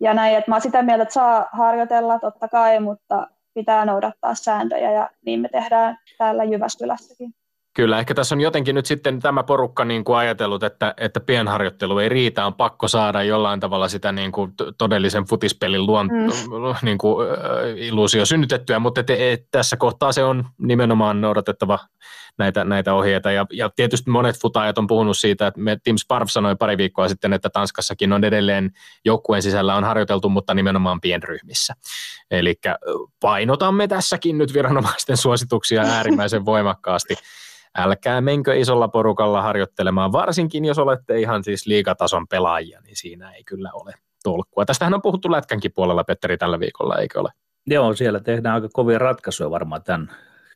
Ja näin, että mä sitä mieltä, että saa harjoitella totta kai, mutta pitää noudattaa sääntöjä ja niin me tehdään täällä Jyväskylässäkin. Kyllä, ehkä tässä on jotenkin nyt sitten tämä porukka niin kuin ajatellut, että, että pienharjoittelu ei riitä, on pakko saada jollain tavalla sitä niin kuin todellisen futispelin luon, mm. niin kuin, äh, illuusio synnytettyä, mutta et, et, tässä kohtaa se on nimenomaan noudatettava näitä, näitä ohjeita. Ja, ja tietysti monet futaajat on puhunut siitä, että me, Tim Sparv sanoi pari viikkoa sitten, että Tanskassakin on edelleen joukkueen sisällä on harjoiteltu, mutta nimenomaan pienryhmissä. Eli painotamme tässäkin nyt viranomaisten suosituksia äärimmäisen voimakkaasti älkää menkö isolla porukalla harjoittelemaan, varsinkin jos olette ihan siis liigatason pelaajia, niin siinä ei kyllä ole tolkkua. Tästähän on puhuttu Lätkänkin puolella, Petteri, tällä viikolla, eikö ole? Joo, siellä tehdään aika kovia ratkaisuja varmaan tämän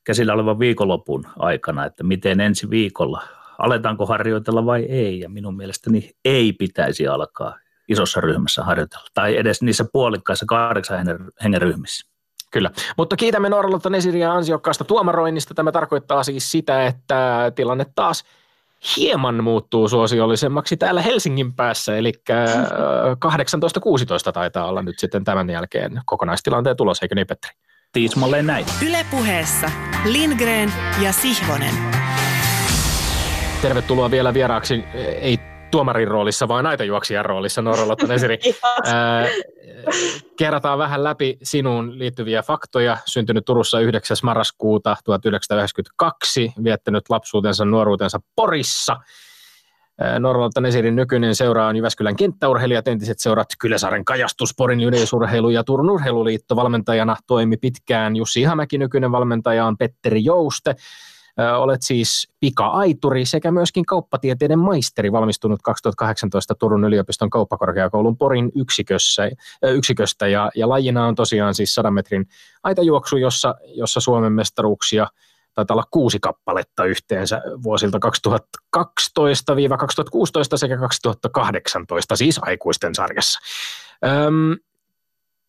käsillä olevan viikonlopun aikana, että miten ensi viikolla, aletaanko harjoitella vai ei, ja minun mielestäni ei pitäisi alkaa isossa ryhmässä harjoitella, tai edes niissä puolikkaissa kahdeksan hengen ryhmissä. Kyllä, mutta kiitämme Norralta Nesiriä ansiokkaasta tuomaroinnista. Tämä tarkoittaa siis sitä, että tilanne taas hieman muuttuu suosiollisemmaksi täällä Helsingin päässä, eli 18-16 taitaa olla nyt sitten tämän jälkeen kokonaistilanteen tulos, eikö niin Petteri? Tiismalleen näin. Ylepuheessa Lindgren ja Sihvonen. Tervetuloa vielä vieraaksi, ei tuomarin roolissa, vaan aitajuoksijan roolissa, Norralotta Nesiri. kerrataan vähän läpi sinuun liittyviä faktoja. Syntynyt Turussa 9. marraskuuta 1992, viettänyt lapsuutensa, nuoruutensa Porissa. Norralotta Nesirin nykyinen seura on Jyväskylän kenttäurheilijat, entiset seurat Kyläsaaren kajastus, Porin yleisurheilu ja Turun urheiluliitto valmentajana toimi pitkään Jussi Ihamäki, nykyinen valmentaja on Petteri Jouste. Olet siis pika-aituri sekä myöskin kauppatieteiden maisteri valmistunut 2018 Turun yliopiston kauppakorkeakoulun Porin yksikössä, yksiköstä ja, ja lajina on tosiaan siis 100 metrin aitajuoksu, jossa, jossa Suomen mestaruuksia – taitaa olla kuusi kappaletta yhteensä vuosilta 2012-2016 sekä 2018, siis aikuisten sarjassa. Öm,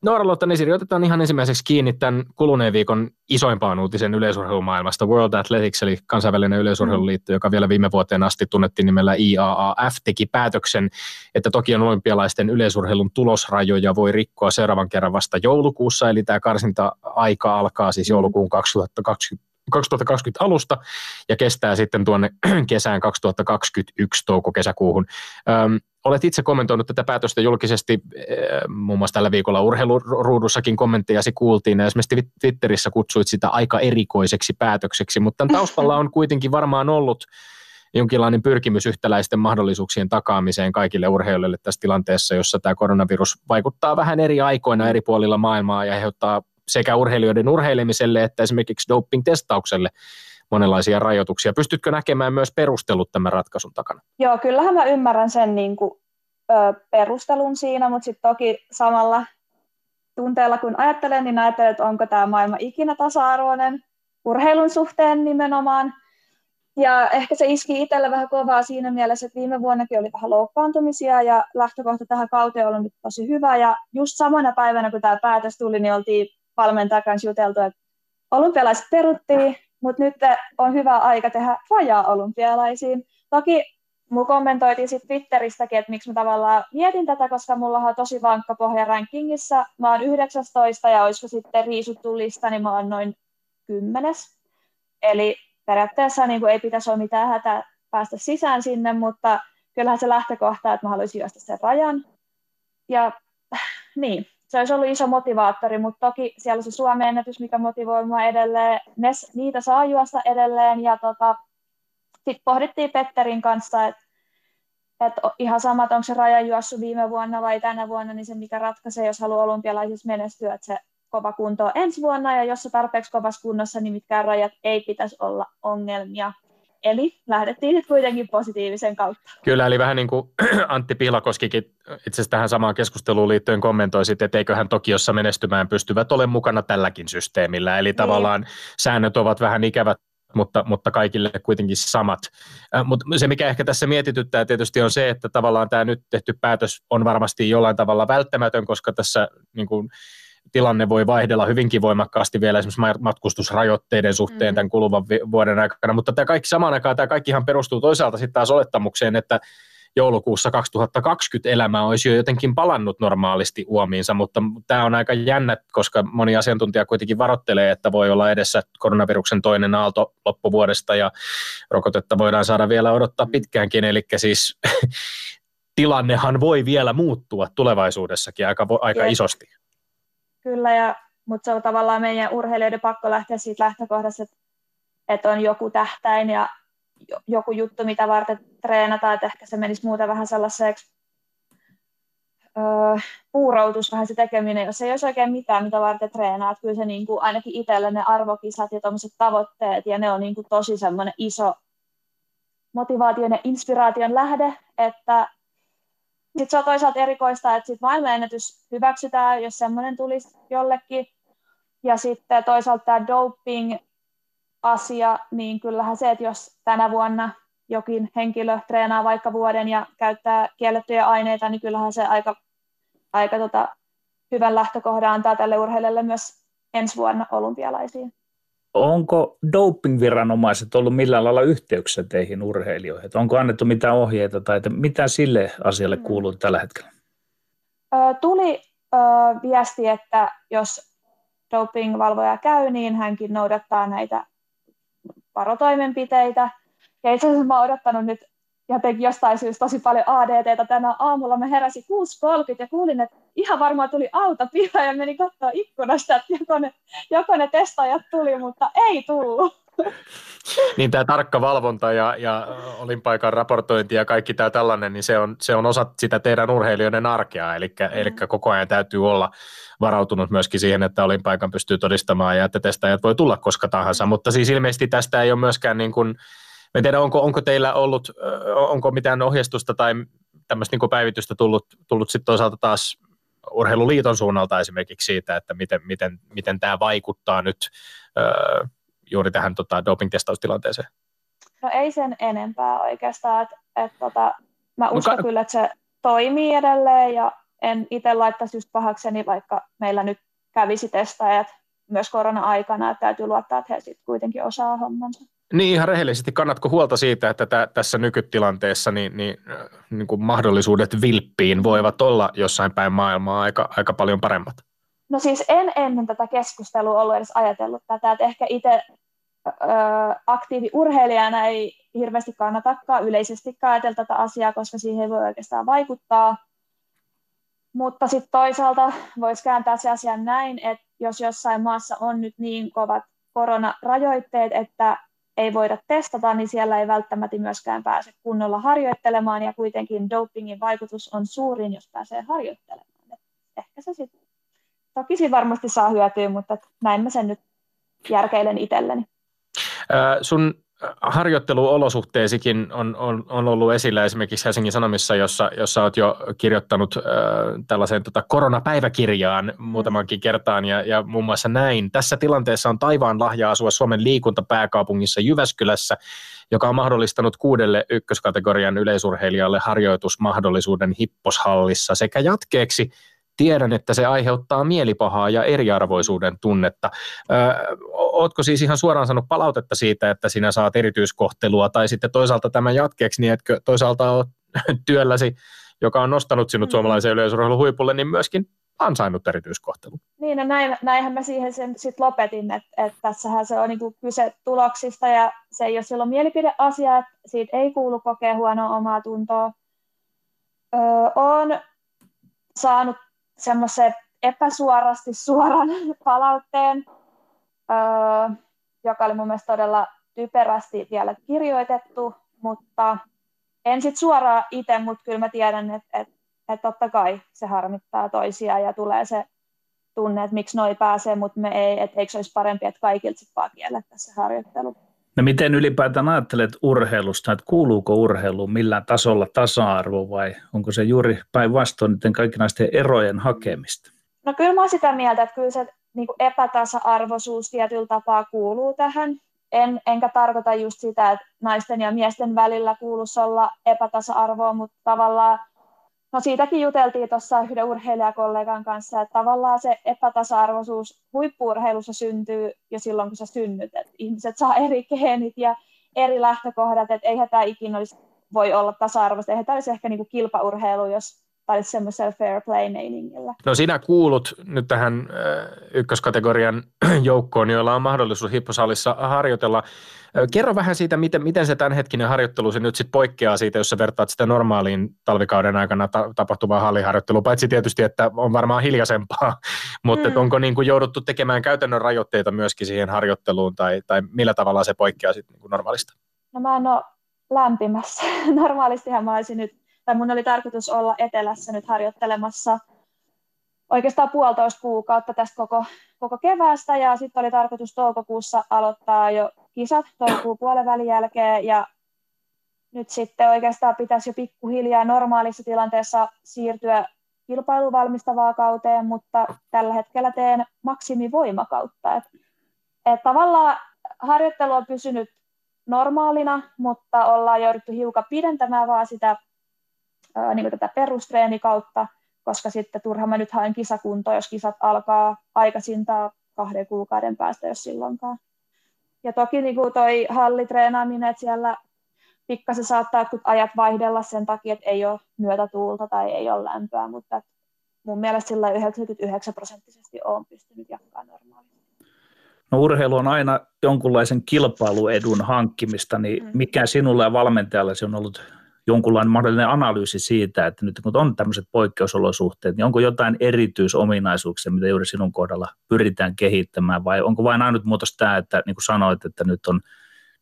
Noora-Lotta Nesiri, otetaan ihan ensimmäiseksi kiinni tämän kuluneen viikon isoimpaan uutisen yleisurheilumaailmasta. World Athletics, eli kansainvälinen yleisurheiluliitto, joka vielä viime vuoteen asti tunnettiin nimellä IAAF, teki päätöksen, että Tokion olympialaisten yleisurheilun tulosrajoja voi rikkoa seuraavan kerran vasta joulukuussa, eli tämä karsinta-aika alkaa siis joulukuun 2020 2020 alusta ja kestää sitten tuonne kesään 2021 touko-kesäkuuhun. Öm, olet itse kommentoinut tätä päätöstä julkisesti, muun muassa tällä viikolla urheiluruudussakin kommenttejasi kuultiin, ja esimerkiksi Twitterissä kutsuit sitä aika erikoiseksi päätökseksi, mutta tämän taustalla on kuitenkin varmaan ollut jonkinlainen pyrkimys yhtäläisten mahdollisuuksien takaamiseen kaikille urheilijoille tässä tilanteessa, jossa tämä koronavirus vaikuttaa vähän eri aikoina eri puolilla maailmaa ja aiheuttaa sekä urheilijoiden urheilemiselle että esimerkiksi doping-testaukselle monenlaisia rajoituksia. Pystytkö näkemään myös perustelut tämän ratkaisun takana? Joo, kyllähän mä ymmärrän sen niin kuin, ö, perustelun siinä, mutta sitten toki samalla tunteella kun ajattelen, niin ajattelen, että onko tämä maailma ikinä tasa-arvoinen urheilun suhteen nimenomaan. Ja ehkä se iski itselle vähän kovaa siinä mielessä, että viime vuonnakin oli vähän loukkaantumisia ja lähtökohta tähän kauteen on ollut tosi hyvä. Ja just samana päivänä, kun tämä päätös tuli, niin oltiin valmentajan kanssa juteltu, että olympialaiset peruttiin, mutta nyt on hyvä aika tehdä rajaa olympialaisiin. Toki mun kommentoitiin sitten Twitteristäkin, että miksi mä tavallaan mietin tätä, koska mulla on tosi vankka pohja rankingissa. Mä oon 19 ja olisiko sitten riisuttu lista, niin mä oon noin kymmenes. Eli periaatteessa niin kuin ei pitäisi olla mitään hätää päästä sisään sinne, mutta kyllähän se lähtökohta, että mä haluaisin juosta sen rajan. Ja niin, se olisi ollut iso motivaattori, mutta toki siellä se Suomen ennätys, mikä motivoi mua edelleen, ne, niitä saa juosta edelleen, ja tota, sitten pohdittiin Petterin kanssa, että et ihan sama, että onko se raja juossut viime vuonna vai tänä vuonna, niin se mikä ratkaisee, jos haluaa olympialaisissa menestyä, että se kova kunto on ensi vuonna, ja jos se tarpeeksi kovassa kunnossa, niin mitkään rajat ei pitäisi olla ongelmia. Eli lähdettiin nyt kuitenkin positiivisen kautta. Kyllä, eli vähän niin kuin Antti Pihlakoskikin itse asiassa tähän samaan keskusteluun liittyen kommentoi sitten, että eiköhän Tokiossa menestymään pystyvät ole mukana tälläkin systeemillä. Eli niin. tavallaan säännöt ovat vähän ikävät mutta, mutta kaikille kuitenkin samat. Äh, mutta se, mikä ehkä tässä mietityttää tietysti on se, että tavallaan tämä nyt tehty päätös on varmasti jollain tavalla välttämätön, koska tässä niin kuin, tilanne voi vaihdella hyvinkin voimakkaasti vielä esimerkiksi matkustusrajoitteiden suhteen mm. tämän kuluvan vuoden aikana, mutta tämä kaikki samaan aikaan, tämä kaikkihan perustuu toisaalta sitten taas olettamukseen, että joulukuussa 2020 elämä olisi jo jotenkin palannut normaalisti uomiinsa, mutta tämä on aika jännä, koska moni asiantuntija kuitenkin varoittelee, että voi olla edessä koronaviruksen toinen aalto loppuvuodesta ja rokotetta voidaan saada vielä odottaa pitkäänkin, eli siis tilannehan voi vielä muuttua tulevaisuudessakin aika, aika isosti. Kyllä, ja, mutta se on tavallaan meidän urheilijoiden pakko lähteä siitä lähtökohdasta, että, että on joku tähtäin ja joku juttu, mitä varten treenataan, että ehkä se menisi muuten vähän sellaiseksi öö, puuroutus vähän se tekeminen, jos ei olisi oikein mitään, mitä varten treenaa. Että kyllä se niin kuin, ainakin itselle ne arvokisat ja tuommoiset tavoitteet, ja ne on niin kuin tosi semmoinen iso motivaation ja inspiraation lähde, että sitten se on toisaalta erikoista, että sit maailmanennätys hyväksytään, jos semmoinen tulisi jollekin. Ja sitten toisaalta tämä doping-asia, niin kyllähän se, että jos tänä vuonna jokin henkilö treenaa vaikka vuoden ja käyttää kiellettyjä aineita, niin kyllähän se aika, aika tota, hyvän lähtökohdan antaa tälle urheilijalle myös ensi vuonna olympialaisiin. Onko doping-viranomaiset ollut millään lailla yhteyksissä teihin urheilijoihin? Onko annettu mitään ohjeita tai mitä sille asialle mm. kuuluu tällä hetkellä? Tuli viesti, että jos doping-valvoja käy, niin hänkin noudattaa näitä varotoimenpiteitä. Ja itse asiassa mä oon odottanut nyt jotenkin jostain syystä tosi paljon ADTtä tänä aamulla. Mä heräsin 6.30 ja kuulin, että ihan varmaan tuli auto piha ja meni katsoa ikkunasta, että joko ne, joko ne testaajat tuli, mutta ei tullut. niin tämä tarkka valvonta ja, ja olinpaikan raportointi ja kaikki tämä tällainen, niin se on, se on osa sitä teidän urheilijoiden arkea, eli, mm. eli koko ajan täytyy olla varautunut myöskin siihen, että olinpaikan pystyy todistamaan ja että testaajat voi tulla koska tahansa, mm. mutta siis ilmeisesti tästä ei ole myöskään niin kuin, en tiedä, onko, onko teillä ollut, onko mitään ohjeistusta tai tämmöistä niin päivitystä tullut, tullut sitten toisaalta taas urheiluliiton suunnalta esimerkiksi siitä, että miten, miten, miten tämä vaikuttaa nyt öö, juuri tähän tota, doping-testaustilanteeseen? No ei sen enempää oikeastaan. Et, et, tota, mä uskon no, ka- kyllä, että se toimii edelleen ja en itse laittaisi just pahakseni, vaikka meillä nyt kävisi testaajat myös korona-aikana, että täytyy luottaa, että he sitten kuitenkin osaa hommansa. Niin ihan rehellisesti, kannatko huolta siitä, että tä, tässä nykytilanteessa niin, niin, niin kuin mahdollisuudet vilppiin voivat olla jossain päin maailmaa aika, aika paljon paremmat? No siis en ennen tätä keskustelua ollut edes ajatellut tätä, että ehkä itse aktiiviurheilijana ei hirveästi kannatakaan yleisesti ajatella tätä asiaa, koska siihen ei voi oikeastaan vaikuttaa. Mutta sitten toisaalta voisi kääntää se asia näin, että jos jossain maassa on nyt niin kovat koronarajoitteet, että ei voida testata, niin siellä ei välttämättä myöskään pääse kunnolla harjoittelemaan, ja kuitenkin dopingin vaikutus on suurin, jos pääsee harjoittelemaan. Et ehkä se sitten, toki siinä varmasti saa hyötyä, mutta näin mä sen nyt järkeilen itselleni. Äh, sun harjoitteluolosuhteisikin on, on, on ollut esillä esimerkiksi Helsingin Sanomissa, jossa, jossa olet jo kirjoittanut äh, tällaiseen tota, koronapäiväkirjaan muutamankin kertaan ja, ja muun muassa näin. Tässä tilanteessa on taivaan lahja asua Suomen liikuntapääkaupungissa Jyväskylässä, joka on mahdollistanut kuudelle ykköskategorian yleisurheilijalle harjoitusmahdollisuuden hipposhallissa sekä jatkeeksi tiedän, että se aiheuttaa mielipahaa ja eriarvoisuuden tunnetta. Ö, ootko siis ihan suoraan sanonut palautetta siitä, että sinä saat erityiskohtelua, tai sitten toisaalta tämän jatkeeksi, niin etkö toisaalta olet työlläsi, joka on nostanut sinut mm. suomalaisen yleisurheilun huipulle, niin myöskin ansainnut erityiskohtelu. Niin, no näin, näinhän mä siihen sen sit lopetin, että, että tässähän se on niin kyse tuloksista ja se ei ole silloin mielipideasia, että siitä ei kuulu kokea huonoa omaa tuntoa. Öö, on saanut semmoisen epäsuorasti suoran palautteen, öö, joka oli mun mielestä todella typerästi vielä kirjoitettu, mutta en sitten suoraan itse, mutta kyllä mä tiedän, että et, et totta kai se harmittaa toisia ja tulee se tunne, että miksi noi pääsee, mutta me ei, että eikö olisi parempi, että kaikilta sitten vaan kiellettäisiin se harjoittelu. No miten ylipäätään ajattelet urheilusta, että kuuluuko urheiluun millään tasolla tasa-arvo vai onko se juuri päinvastoin niiden kaikkinaisten erojen hakemista? No kyllä mä olen sitä mieltä, että kyllä se niin epätasa-arvoisuus tietyllä tapaa kuuluu tähän. En, enkä tarkoita just sitä, että naisten ja miesten välillä kuuluisi olla epätasa-arvoa, mutta tavallaan No siitäkin juteltiin tuossa yhden urheilijakollegan kanssa, että tavallaan se epätasa-arvoisuus huippuurheilussa syntyy jo silloin, kun sä synnyt. Että ihmiset saa eri geenit ja eri lähtökohdat, että eihän tämä ikinä olisi, voi olla tasa-arvoista. Eihän tämä olisi ehkä niin kuin kilpaurheilu, jos tai semmoisella fair play-meiningillä. No sinä kuulut nyt tähän äh, ykköskategorian joukkoon, joilla on mahdollisuus hipposalissa harjoitella. Äh, kerro vähän siitä, miten, miten se tämänhetkinen harjoittelu se nyt sit poikkeaa siitä, jos sä vertaat sitä normaaliin talvikauden aikana ta- tapahtuvaa halliharjoittelua, paitsi tietysti, että on varmaan hiljaisempaa, mutta mm. onko niin kuin jouduttu tekemään käytännön rajoitteita myöskin siihen harjoitteluun, tai, tai millä tavalla se poikkeaa sitten niin kuin normaalista? No mä en ole lämpimässä. Normaalistihan mä olisin nyt tai mun oli tarkoitus olla etelässä nyt harjoittelemassa oikeastaan puolitoista kuukautta tästä koko, koko keväästä ja sitten oli tarkoitus toukokuussa aloittaa jo kisat toukokuun puolen jälkeen ja nyt sitten oikeastaan pitäisi jo pikkuhiljaa normaalissa tilanteessa siirtyä kilpailuun valmistavaa kauteen, mutta tällä hetkellä teen maksimivoimakautta. Et, et tavallaan harjoittelu on pysynyt normaalina, mutta ollaan jouduttu hiukan pidentämään vaan sitä ää, niin tätä perustreenikautta, koska sitten turha mä nyt haen kisakuntoa, jos kisat alkaa aikaisintaan kahden kuukauden päästä, jos silloinkaan. Ja toki niin kuin toi hallitreenaaminen, että siellä pikkasen saattaa jotkut ajat vaihdella sen takia, että ei ole myötätuulta tai ei ole lämpöä, mutta mun mielestä sillä 99 prosenttisesti on pystynyt jatkaa normaalisti. No urheilu on aina jonkunlaisen kilpailuedun hankkimista, niin mm. mikä sinulle ja valmentajalle on ollut jonkunlainen mahdollinen analyysi siitä, että nyt kun on tämmöiset poikkeusolosuhteet, niin onko jotain erityisominaisuuksia, mitä juuri sinun kohdalla pyritään kehittämään, vai onko vain ainut muutos tämä, että niin kuin sanoit, että nyt on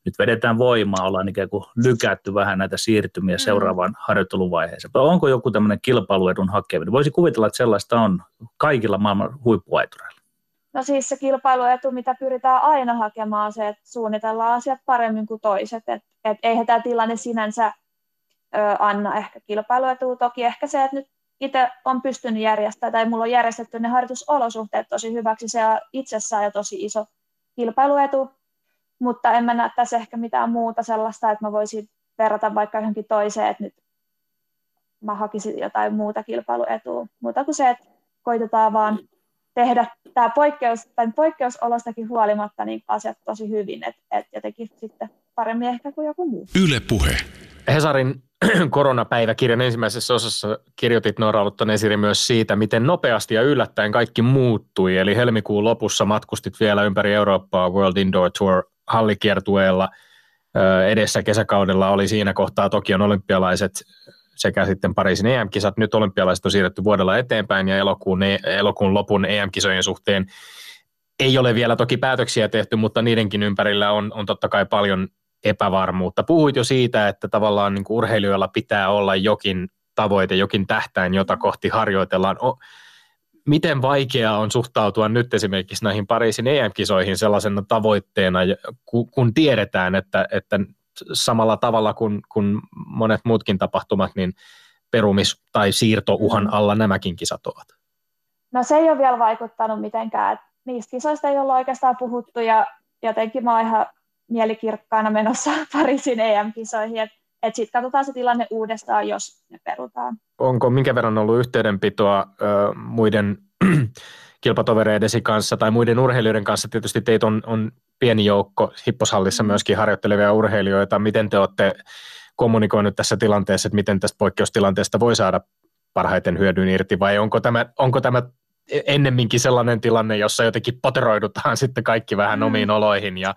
nyt vedetään voimaa, ollaan ikään kuin lykätty vähän näitä siirtymiä mm. seuraavaan harjoitteluvaiheeseen. Onko joku tämmöinen kilpailuedun hakeminen? Voisi kuvitella, että sellaista on kaikilla maailman huippuaitureilla. No siis se kilpailuetu, mitä pyritään aina hakemaan, se, että suunnitellaan asiat paremmin kuin toiset. Että et eihän tämä tilanne sinänsä anna ehkä kilpailuetua. Toki ehkä se, että nyt itse on pystynyt järjestämään tai mulla on järjestetty ne harjoitusolosuhteet tosi hyväksi, se on itsessään jo tosi iso kilpailuetu, mutta en mä näe tässä ehkä mitään muuta sellaista, että mä voisin verrata vaikka johonkin toiseen, että nyt mä hakisin jotain muuta kilpailuetua, muuta kuin se, että koitetaan vaan tehdä tämä poikkeus, tämän poikkeusolostakin huolimatta niin asiat tosi hyvin, että et jotenkin sitten paremmin ehkä kuin joku muu. Yle Puhe. Hesarin koronapäiväkirjan ensimmäisessä osassa kirjoitit Noora esiri myös siitä, miten nopeasti ja yllättäen kaikki muuttui. Eli helmikuun lopussa matkustit vielä ympäri Eurooppaa World Indoor Tour hallikiertueella. Edessä kesäkaudella oli siinä kohtaa Tokion olympialaiset sekä sitten Pariisin EM-kisat. Nyt olympialaiset on siirretty vuodella eteenpäin ja elokuun, e, elokuun lopun EM-kisojen suhteen ei ole vielä toki päätöksiä tehty, mutta niidenkin ympärillä on, on totta kai paljon epävarmuutta. Puhuit jo siitä, että tavallaan niin kuin urheilijoilla pitää olla jokin tavoite, jokin tähtäin, jota kohti harjoitellaan. O, miten vaikeaa on suhtautua nyt esimerkiksi näihin Pariisin EM-kisoihin sellaisena tavoitteena, kun tiedetään, että, että samalla tavalla kuin, kuin monet muutkin tapahtumat, niin perumis- tai siirtouhan alla nämäkin kisat ovat? No se ei ole vielä vaikuttanut mitenkään. Niistä kisoista ei olla oikeastaan puhuttu ja jotenkin mä oon ihan mielikirkkaana menossa Pariisin EM-kisoihin, että et sitten katsotaan se tilanne uudestaan, jos ne perutaan. Onko minkä verran ollut yhteydenpitoa ö, muiden kilpatovereidesi kanssa tai muiden urheilijoiden kanssa? Tietysti teitä on, on pieni joukko hipposhallissa mm. myöskin harjoittelevia urheilijoita. Miten te olette kommunikoinut tässä tilanteessa, että miten tästä poikkeustilanteesta voi saada parhaiten hyödyn irti, vai onko tämä, onko tämä ennemminkin sellainen tilanne, jossa jotenkin poteroidutaan sitten kaikki vähän mm. omiin oloihin ja,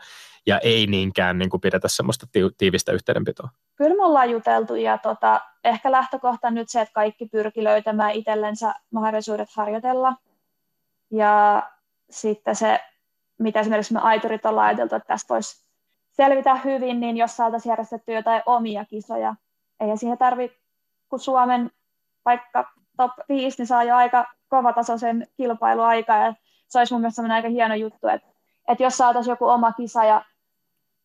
ja ei niinkään niin kuin pidetä semmoista tiivistä yhteydenpitoa? Kyllä me ollaan juteltu ja tota, ehkä lähtökohta nyt se, että kaikki pyrki löytämään itsellensä mahdollisuudet harjoitella. Ja sitten se, mitä esimerkiksi me aiturit ollaan ajateltu, että tästä voisi selvitä hyvin, niin jos saataisiin järjestettyä jotain omia kisoja. Eihän siihen tarvitse, kun Suomen vaikka top 5, niin saa jo aika kovatasoisen kilpailuaika. Ja se olisi mun mielestä aika hieno juttu, että, että jos saataisiin joku oma kisa ja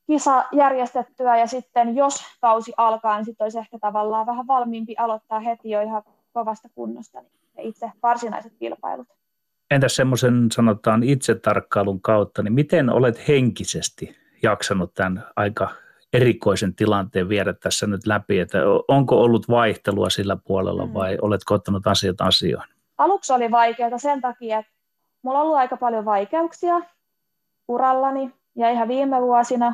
kisa järjestettyä ja sitten jos kausi alkaa, niin sitten olisi ehkä tavallaan vähän valmiimpi aloittaa heti jo ihan kovasta kunnosta niin itse varsinaiset kilpailut. Entäs semmoisen sanotaan itsetarkkailun kautta, niin miten olet henkisesti jaksanut tämän aika erikoisen tilanteen viedä tässä nyt läpi, että onko ollut vaihtelua sillä puolella mm. vai oletko ottanut asiat asioon? Aluksi oli vaikeaa sen takia, että mulla on ollut aika paljon vaikeuksia urallani ja ihan viime vuosina,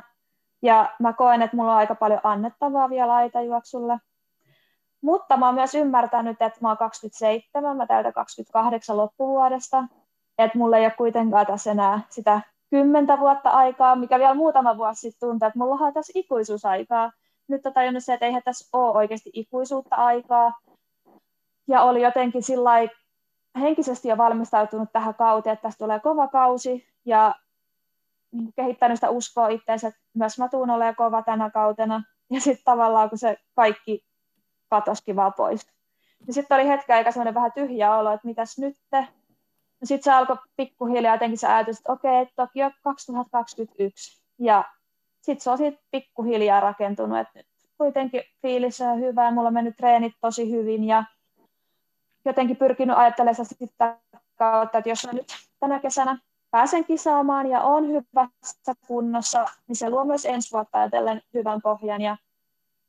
ja mä koen, että mulla on aika paljon annettavaa vielä aitajuoksulle. Mutta mä oon myös ymmärtänyt, että mä oon 27, mä täytän 28 loppuvuodesta, että mulla ei ole kuitenkaan tässä enää sitä kymmentä vuotta aikaa, mikä vielä muutama vuosi sitten tuntui, että mulla on tässä ikuisuusaikaa. Nyt on tajunnut se, että eihän tässä ole oikeasti ikuisuutta aikaa. Ja oli jotenkin sillä henkisesti jo valmistautunut tähän kauteen, että tästä tulee kova kausi. Ja niin kehittänyt sitä uskoa itseensä, että myös mä tuun olemaan kova tänä kautena. Ja sitten tavallaan, kun se kaikki katoskin vaan pois. Ja sitten oli hetken aika semmoinen vähän tyhjä olo, että mitäs nyt te? No sitten se alkoi pikkuhiljaa jotenkin se ajatus, että okei, okay, Tokio 2021. Ja sitten se on siitä pikkuhiljaa rakentunut, että nyt kuitenkin fiilis on hyvä ja mulla on mennyt treenit tosi hyvin ja jotenkin pyrkinyt ajattelemaan sitä kautta, että jos mä nyt tänä kesänä pääsen kisaamaan ja on hyvässä kunnossa, niin se luo myös ensi vuotta ajatellen hyvän pohjan. Ja,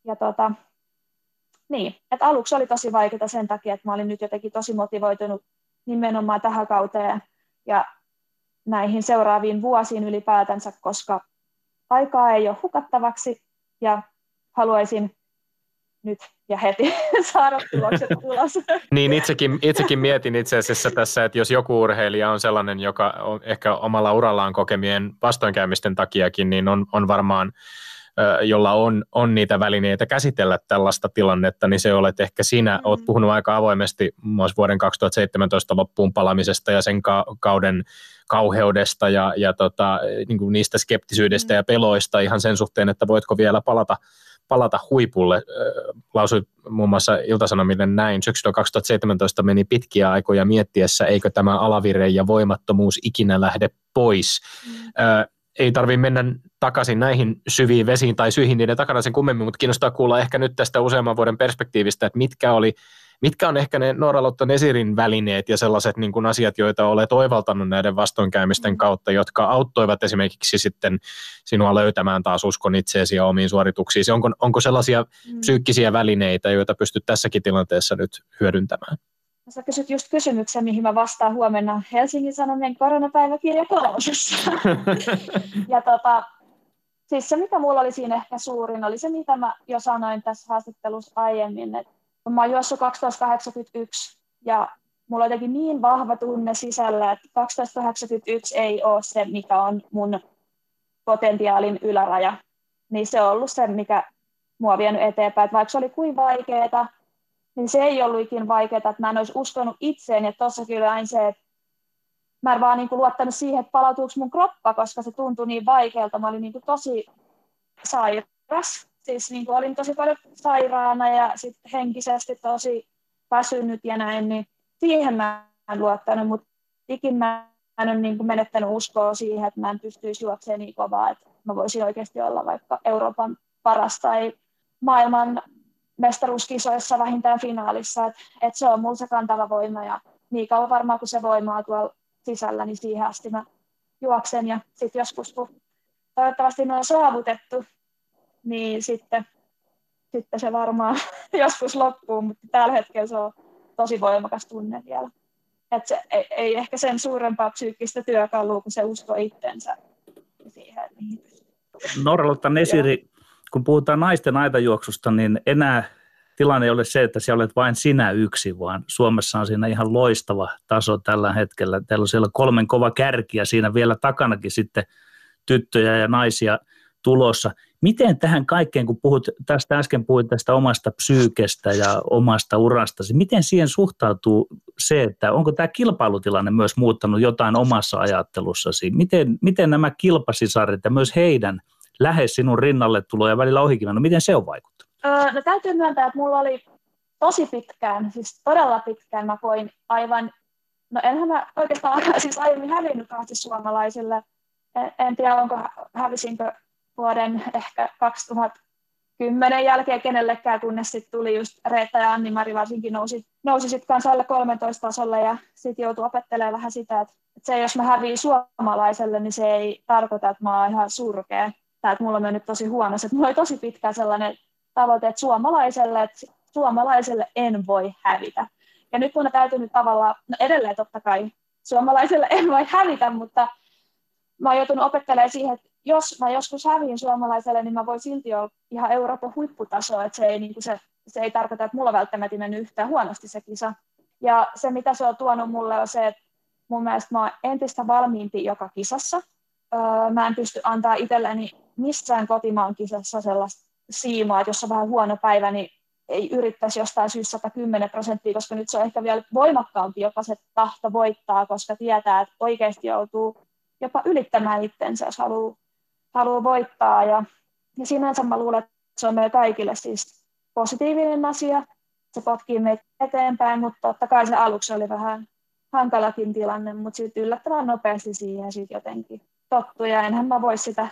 ja tota, niin, että aluksi oli tosi vaikeaa sen takia, että mä olin nyt jotenkin tosi motivoitunut nimenomaan tähän kauteen ja näihin seuraaviin vuosiin ylipäätänsä, koska aikaa ei ole hukattavaksi ja haluaisin nyt ja heti saada tulokset ulos. niin itsekin, itsekin mietin itse asiassa tässä, että jos joku urheilija on sellainen, joka on ehkä omalla urallaan kokemien vastoinkäymisten takiakin, niin on, on varmaan jolla on, on niitä välineitä käsitellä tällaista tilannetta, niin se olet ehkä sinä. Mm. Olet puhunut aika avoimesti muun vuoden 2017 loppuun palamisesta ja sen ka- kauden kauheudesta ja, ja tota, niin kuin niistä skeptisyydestä mm. ja peloista ihan sen suhteen, että voitko vielä palata, palata huipulle. Lausui muun muassa Iltasanomille näin. Syksyllä 2017 meni pitkiä aikoja miettiessä, eikö tämä alavire ja voimattomuus ikinä lähde pois. Mm. Ei tarvi mennä takaisin näihin syviin vesiin tai syihin niiden takana sen kummemmin, mutta kiinnostaa kuulla ehkä nyt tästä useamman vuoden perspektiivistä, että mitkä oli Mitkä on ehkä ne Noora Nesirin välineet ja sellaiset niin kuin asiat, joita olet oivaltanut näiden vastoinkäymisten kautta, jotka auttoivat esimerkiksi sitten sinua löytämään taas uskon itseesi ja omiin suorituksiin? Onko, onko sellaisia mm. psyykkisiä välineitä, joita pystyt tässäkin tilanteessa nyt hyödyntämään? Sä kysyt just kysymyksen, mihin mä vastaan huomenna Helsingin Sanomien koronapäiväkirja kolmosessa. ja tota, siis se, mikä mulla oli siinä ehkä suurin, oli se, mitä mä jo sanoin tässä haastattelussa aiemmin, että mä oon juossut 1281 ja mulla on jotenkin niin vahva tunne sisällä, että 1281 ei ole se, mikä on mun potentiaalin yläraja. Niin se on ollut se, mikä mua on vienyt eteenpäin. Että vaikka se oli kuin vaikeaa, niin se ei ollut ikin vaikeaa, että mä en olisi uskonut itseen. Ja tuossa kyllä aina se, että mä en vaan niin kuin luottanut siihen, että palautuuko mun kroppa, koska se tuntui niin vaikealta. Mä olin niin kuin tosi sairas. Siis niin kuin olin tosi paljon sairaana ja sit henkisesti tosi väsynyt ja näin, niin siihen mä en luottanut, mutta ikin mä en ole niin kuin menettänyt uskoa siihen, että mä en pystyisi juoksemaan niin kovaa, että mä voisin oikeasti olla vaikka Euroopan paras tai maailman mestaruuskisoissa vähintään finaalissa, että et se on mulla se kantava voima ja niin kauan varmaan kun se voimaa tuolla sisällä, niin siihen asti mä juoksen ja sitten joskus kun toivottavasti ne on saavutettu, niin sitten, sitten se varmaan joskus loppuu, mutta tällä hetkellä se on tosi voimakas tunne vielä. Et se ei, ei ehkä sen suurempaa psyykkistä työkalua kuin se usko itsensä siihen, mihin Norralta Nesiri, kun puhutaan naisten aitajuoksusta, niin enää tilanne ei ole se, että siellä olet vain sinä yksi, vaan Suomessa on siinä ihan loistava taso tällä hetkellä. Teillä on siellä kolmen kova kärki ja siinä vielä takanakin sitten tyttöjä ja naisia tulossa. Miten tähän kaikkeen, kun puhut, tästä äsken puhuit tästä omasta psyykestä ja omasta urastasi, miten siihen suhtautuu se, että onko tämä kilpailutilanne myös muuttanut jotain omassa ajattelussasi? Miten, miten nämä kilpasisarit ja myös heidän lähes sinun rinnalle tulo ja välillä ohikin, no miten se on vaikuttanut? Öö, no täytyy myöntää, että mulla oli tosi pitkään, siis todella pitkään mä koin aivan, no enhän mä oikeastaan siis aiemmin hävinnyt kahti suomalaisille. En, en tiedä, onko hävisinkö vuoden ehkä 2010 jälkeen kenellekään, kunnes sitten tuli just Reetta ja Anni-Mari varsinkin nousi, nousi sitten kanssa alle 13 tasolle ja sitten joutui opettelemaan vähän sitä, että, se jos mä häviin suomalaiselle, niin se ei tarkoita, että mä oon ihan surkea tai että mulla on mennyt tosi huonosti. Mulla oli tosi pitkä sellainen tavoite, että suomalaiselle, että suomalaiselle en voi hävitä. Ja nyt mun on täytynyt tavallaan, no edelleen totta kai suomalaiselle en voi hävitä, mutta mä oon joutunut opettelemaan siihen, että jos mä joskus häviin suomalaiselle, niin mä voin silti olla ihan Euroopan huipputaso, että se ei, niin kuin se, se ei tarkoita, että mulla välttämättä mennyt yhtään huonosti se kisa. Ja se, mitä se on tuonut mulle, on se, että mun mielestä mä oon entistä valmiimpi joka kisassa. Öö, mä en pysty antaa itselleni missään kotimaan kisassa sellaista siimaa, että jos on vähän huono päivä, niin ei yrittäisi jostain syystä 110 prosenttia, koska nyt se on ehkä vielä voimakkaampi jopa se tahto voittaa, koska tietää, että oikeasti joutuu jopa ylittämään itsensä, jos haluaa, haluaa voittaa. Ja, ja sinänsä mä luulen, että se on meille kaikille siis positiivinen asia. Se potkii meitä eteenpäin, mutta totta kai se aluksi oli vähän hankalakin tilanne, mutta sitten yllättävän nopeasti siihen sitten jotenkin tottu. Ja enhän mä voi sitä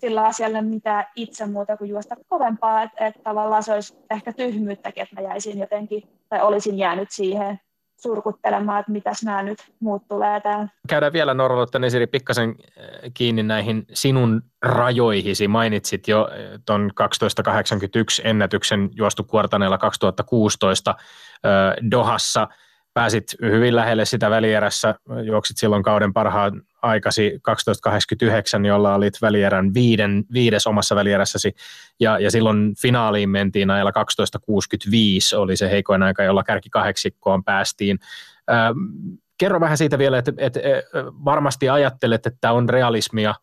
sillä asialle mitään itse muuta kuin juosta kovempaa, että et tavallaan se olisi ehkä tyhmyyttäkin, että mä jäisin jotenkin, tai olisin jäänyt siihen surkuttelemaan, että mitäs nämä nyt muut tulee täällä. Käydään vielä Norralotta Nesiri pikkasen eh, kiinni näihin sinun rajoihisi. Mainitsit jo eh, tuon 1281 ennätyksen juostu kuortaneella 2016 eh, Dohassa – pääsit hyvin lähelle sitä välierässä, juoksit silloin kauden parhaan aikasi 12.89, jolla olit välierän viiden, viides omassa välierässäsi, ja, ja silloin finaaliin mentiin ajalla 12.65, oli se heikoin aika, jolla kärki kahdeksikkoon päästiin. Ää, kerro vähän siitä vielä, että, että varmasti ajattelet, että on realismia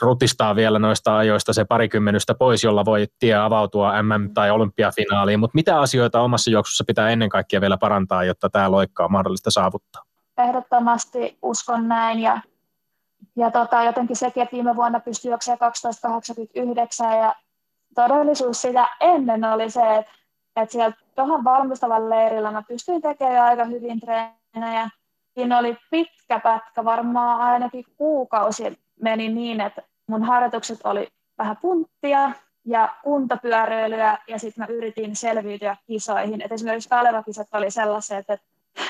rutistaa vielä noista ajoista se parikymmenystä pois, jolla voi tie avautua MM- tai olympiafinaaliin, mutta mitä asioita omassa juoksussa pitää ennen kaikkea vielä parantaa, jotta tämä loikka on mahdollista saavuttaa? Ehdottomasti uskon näin ja, ja tota, jotenkin sekin, että viime vuonna pystyi juoksemaan 12.89 ja todellisuus sitä ennen oli se, että, että siellä tuohon valmistavan leirillä mä pystyin tekemään aika hyvin treenejä. Siinä oli pitkä pätkä, varmaan ainakin kuukausi meni niin, että mun harjoitukset oli vähän punttia ja kuntopyöräilyä ja sitten mä yritin selviytyä kisoihin. Et esimerkiksi Kaleva-kisat oli sellaiset, että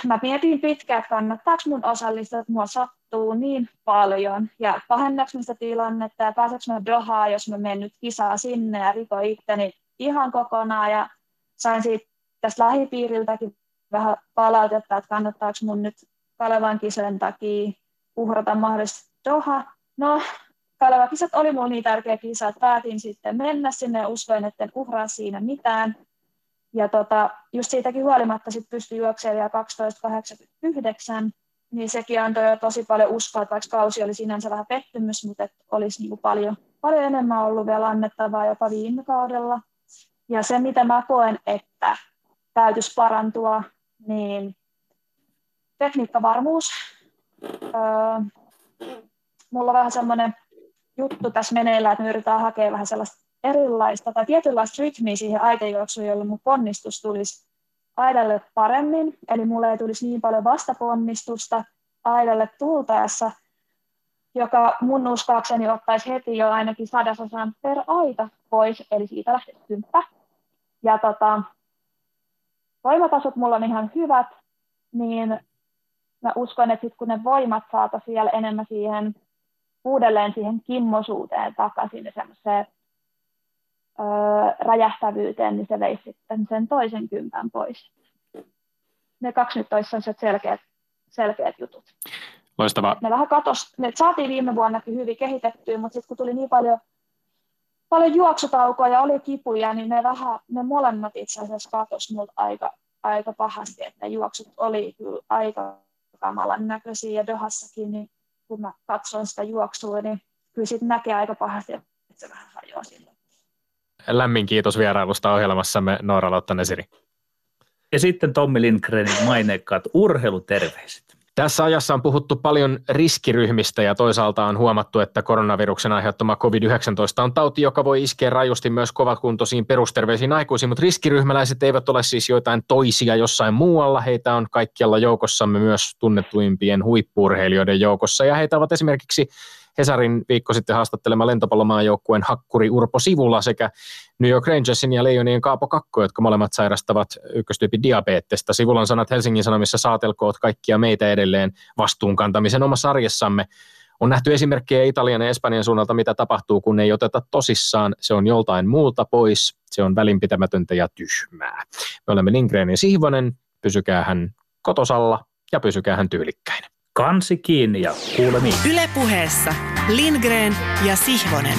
mä mietin pitkään, että kannattaako mun osallistua, että mua sattuu niin paljon ja pahennaako sitä tilannetta ja pääseekö mä Dohaan, jos mä menen nyt kisaa sinne ja riko itteni ihan kokonaan ja sain siitä tästä lähipiiriltäkin vähän palautetta, että kannattaako mun nyt Kalevan kisojen takia uhrata mahdollisesti Doha. No, Kalevan kisat oli mulle niin tärkeä kisa, että päätin sitten mennä sinne ja uskoin, että en uhraa siinä mitään. Ja tota, just siitäkin huolimatta sitten pystyi juoksemaan vielä 12.89, niin sekin antoi jo tosi paljon uskoa, että vaikka kausi oli sinänsä vähän pettymys, mutta että olisi niin paljon, paljon enemmän ollut vielä annettavaa jopa viime kaudella. Ja se, mitä mä koen, että täytyisi parantua, niin tekniikkavarmuus. Öö, mulla on vähän semmoinen juttu tässä meneillään, että me yritetään hakea vähän sellaista erilaista tai tietynlaista rytmiä siihen aitajuoksuun, jolla mun ponnistus tulisi aidalle paremmin, eli mulle ei tulisi niin paljon vastaponnistusta aidalle tultaessa, joka mun uskaakseni ottaisi heti jo ainakin sadasosan per aita pois, eli siitä lähtee kymppä. Ja tota, voimatasot mulla on ihan hyvät, niin mä uskon, että sit kun ne voimat saataisiin vielä enemmän siihen uudelleen siihen kimmosuuteen takaisin ja semmoiseen öö, räjähtävyyteen, niin se veisi sitten sen toisen kympän pois. Ne kaksi nyt olisi selkeät, selkeät jutut. Loistavaa. Ne vähän katos, ne saatiin viime vuonnakin hyvin kehitettyä, mutta sitten kun tuli niin paljon, paljon juoksutaukoja ja oli kipuja, niin ne, vähän, ne molemmat itse asiassa katos multa aika, aika pahasti, että ne juoksut oli kyllä aika kamalan näköisiä ja Dohassakin, niin kun mä katson sitä juoksua, niin kyllä sitten näkee aika pahasti, että se vähän hajoaa silloin. Lämmin kiitos vierailusta ohjelmassamme Noora Lottanesiri. Ja sitten Tommi Lindgrenin maineikkaat urheiluterveiset. Tässä ajassa on puhuttu paljon riskiryhmistä ja toisaalta on huomattu, että koronaviruksen aiheuttama COVID-19 on tauti, joka voi iskeä rajusti myös kovakuntoisiin perusterveisiin aikuisiin, mutta riskiryhmäläiset eivät ole siis joitain toisia jossain muualla. Heitä on kaikkialla joukossamme myös tunnetuimpien huippurheilijoiden joukossa ja heitä ovat esimerkiksi Hesarin viikko sitten haastattelema lentopallomaajoukkueen hakkuri Urpo Sivula sekä New York Rangersin ja Leijonien Kaapo Kakko, jotka molemmat sairastavat ykköstyypin diabetesta. Sivulan sanat Helsingin Sanomissa saatelkoot kaikkia meitä edelleen vastuunkantamisen omassa arjessamme. On nähty esimerkkejä Italian ja Espanjan suunnalta, mitä tapahtuu, kun ei oteta tosissaan. Se on joltain muulta pois. Se on välinpitämätöntä ja tyhmää. Me olemme Lindgren ja Sihvonen. Pysykää hän kotosalla ja pysykää hän tyylikkäin kansi kiinni ja kuulemiin. Ylepuheessa Lindgren ja Sihvonen.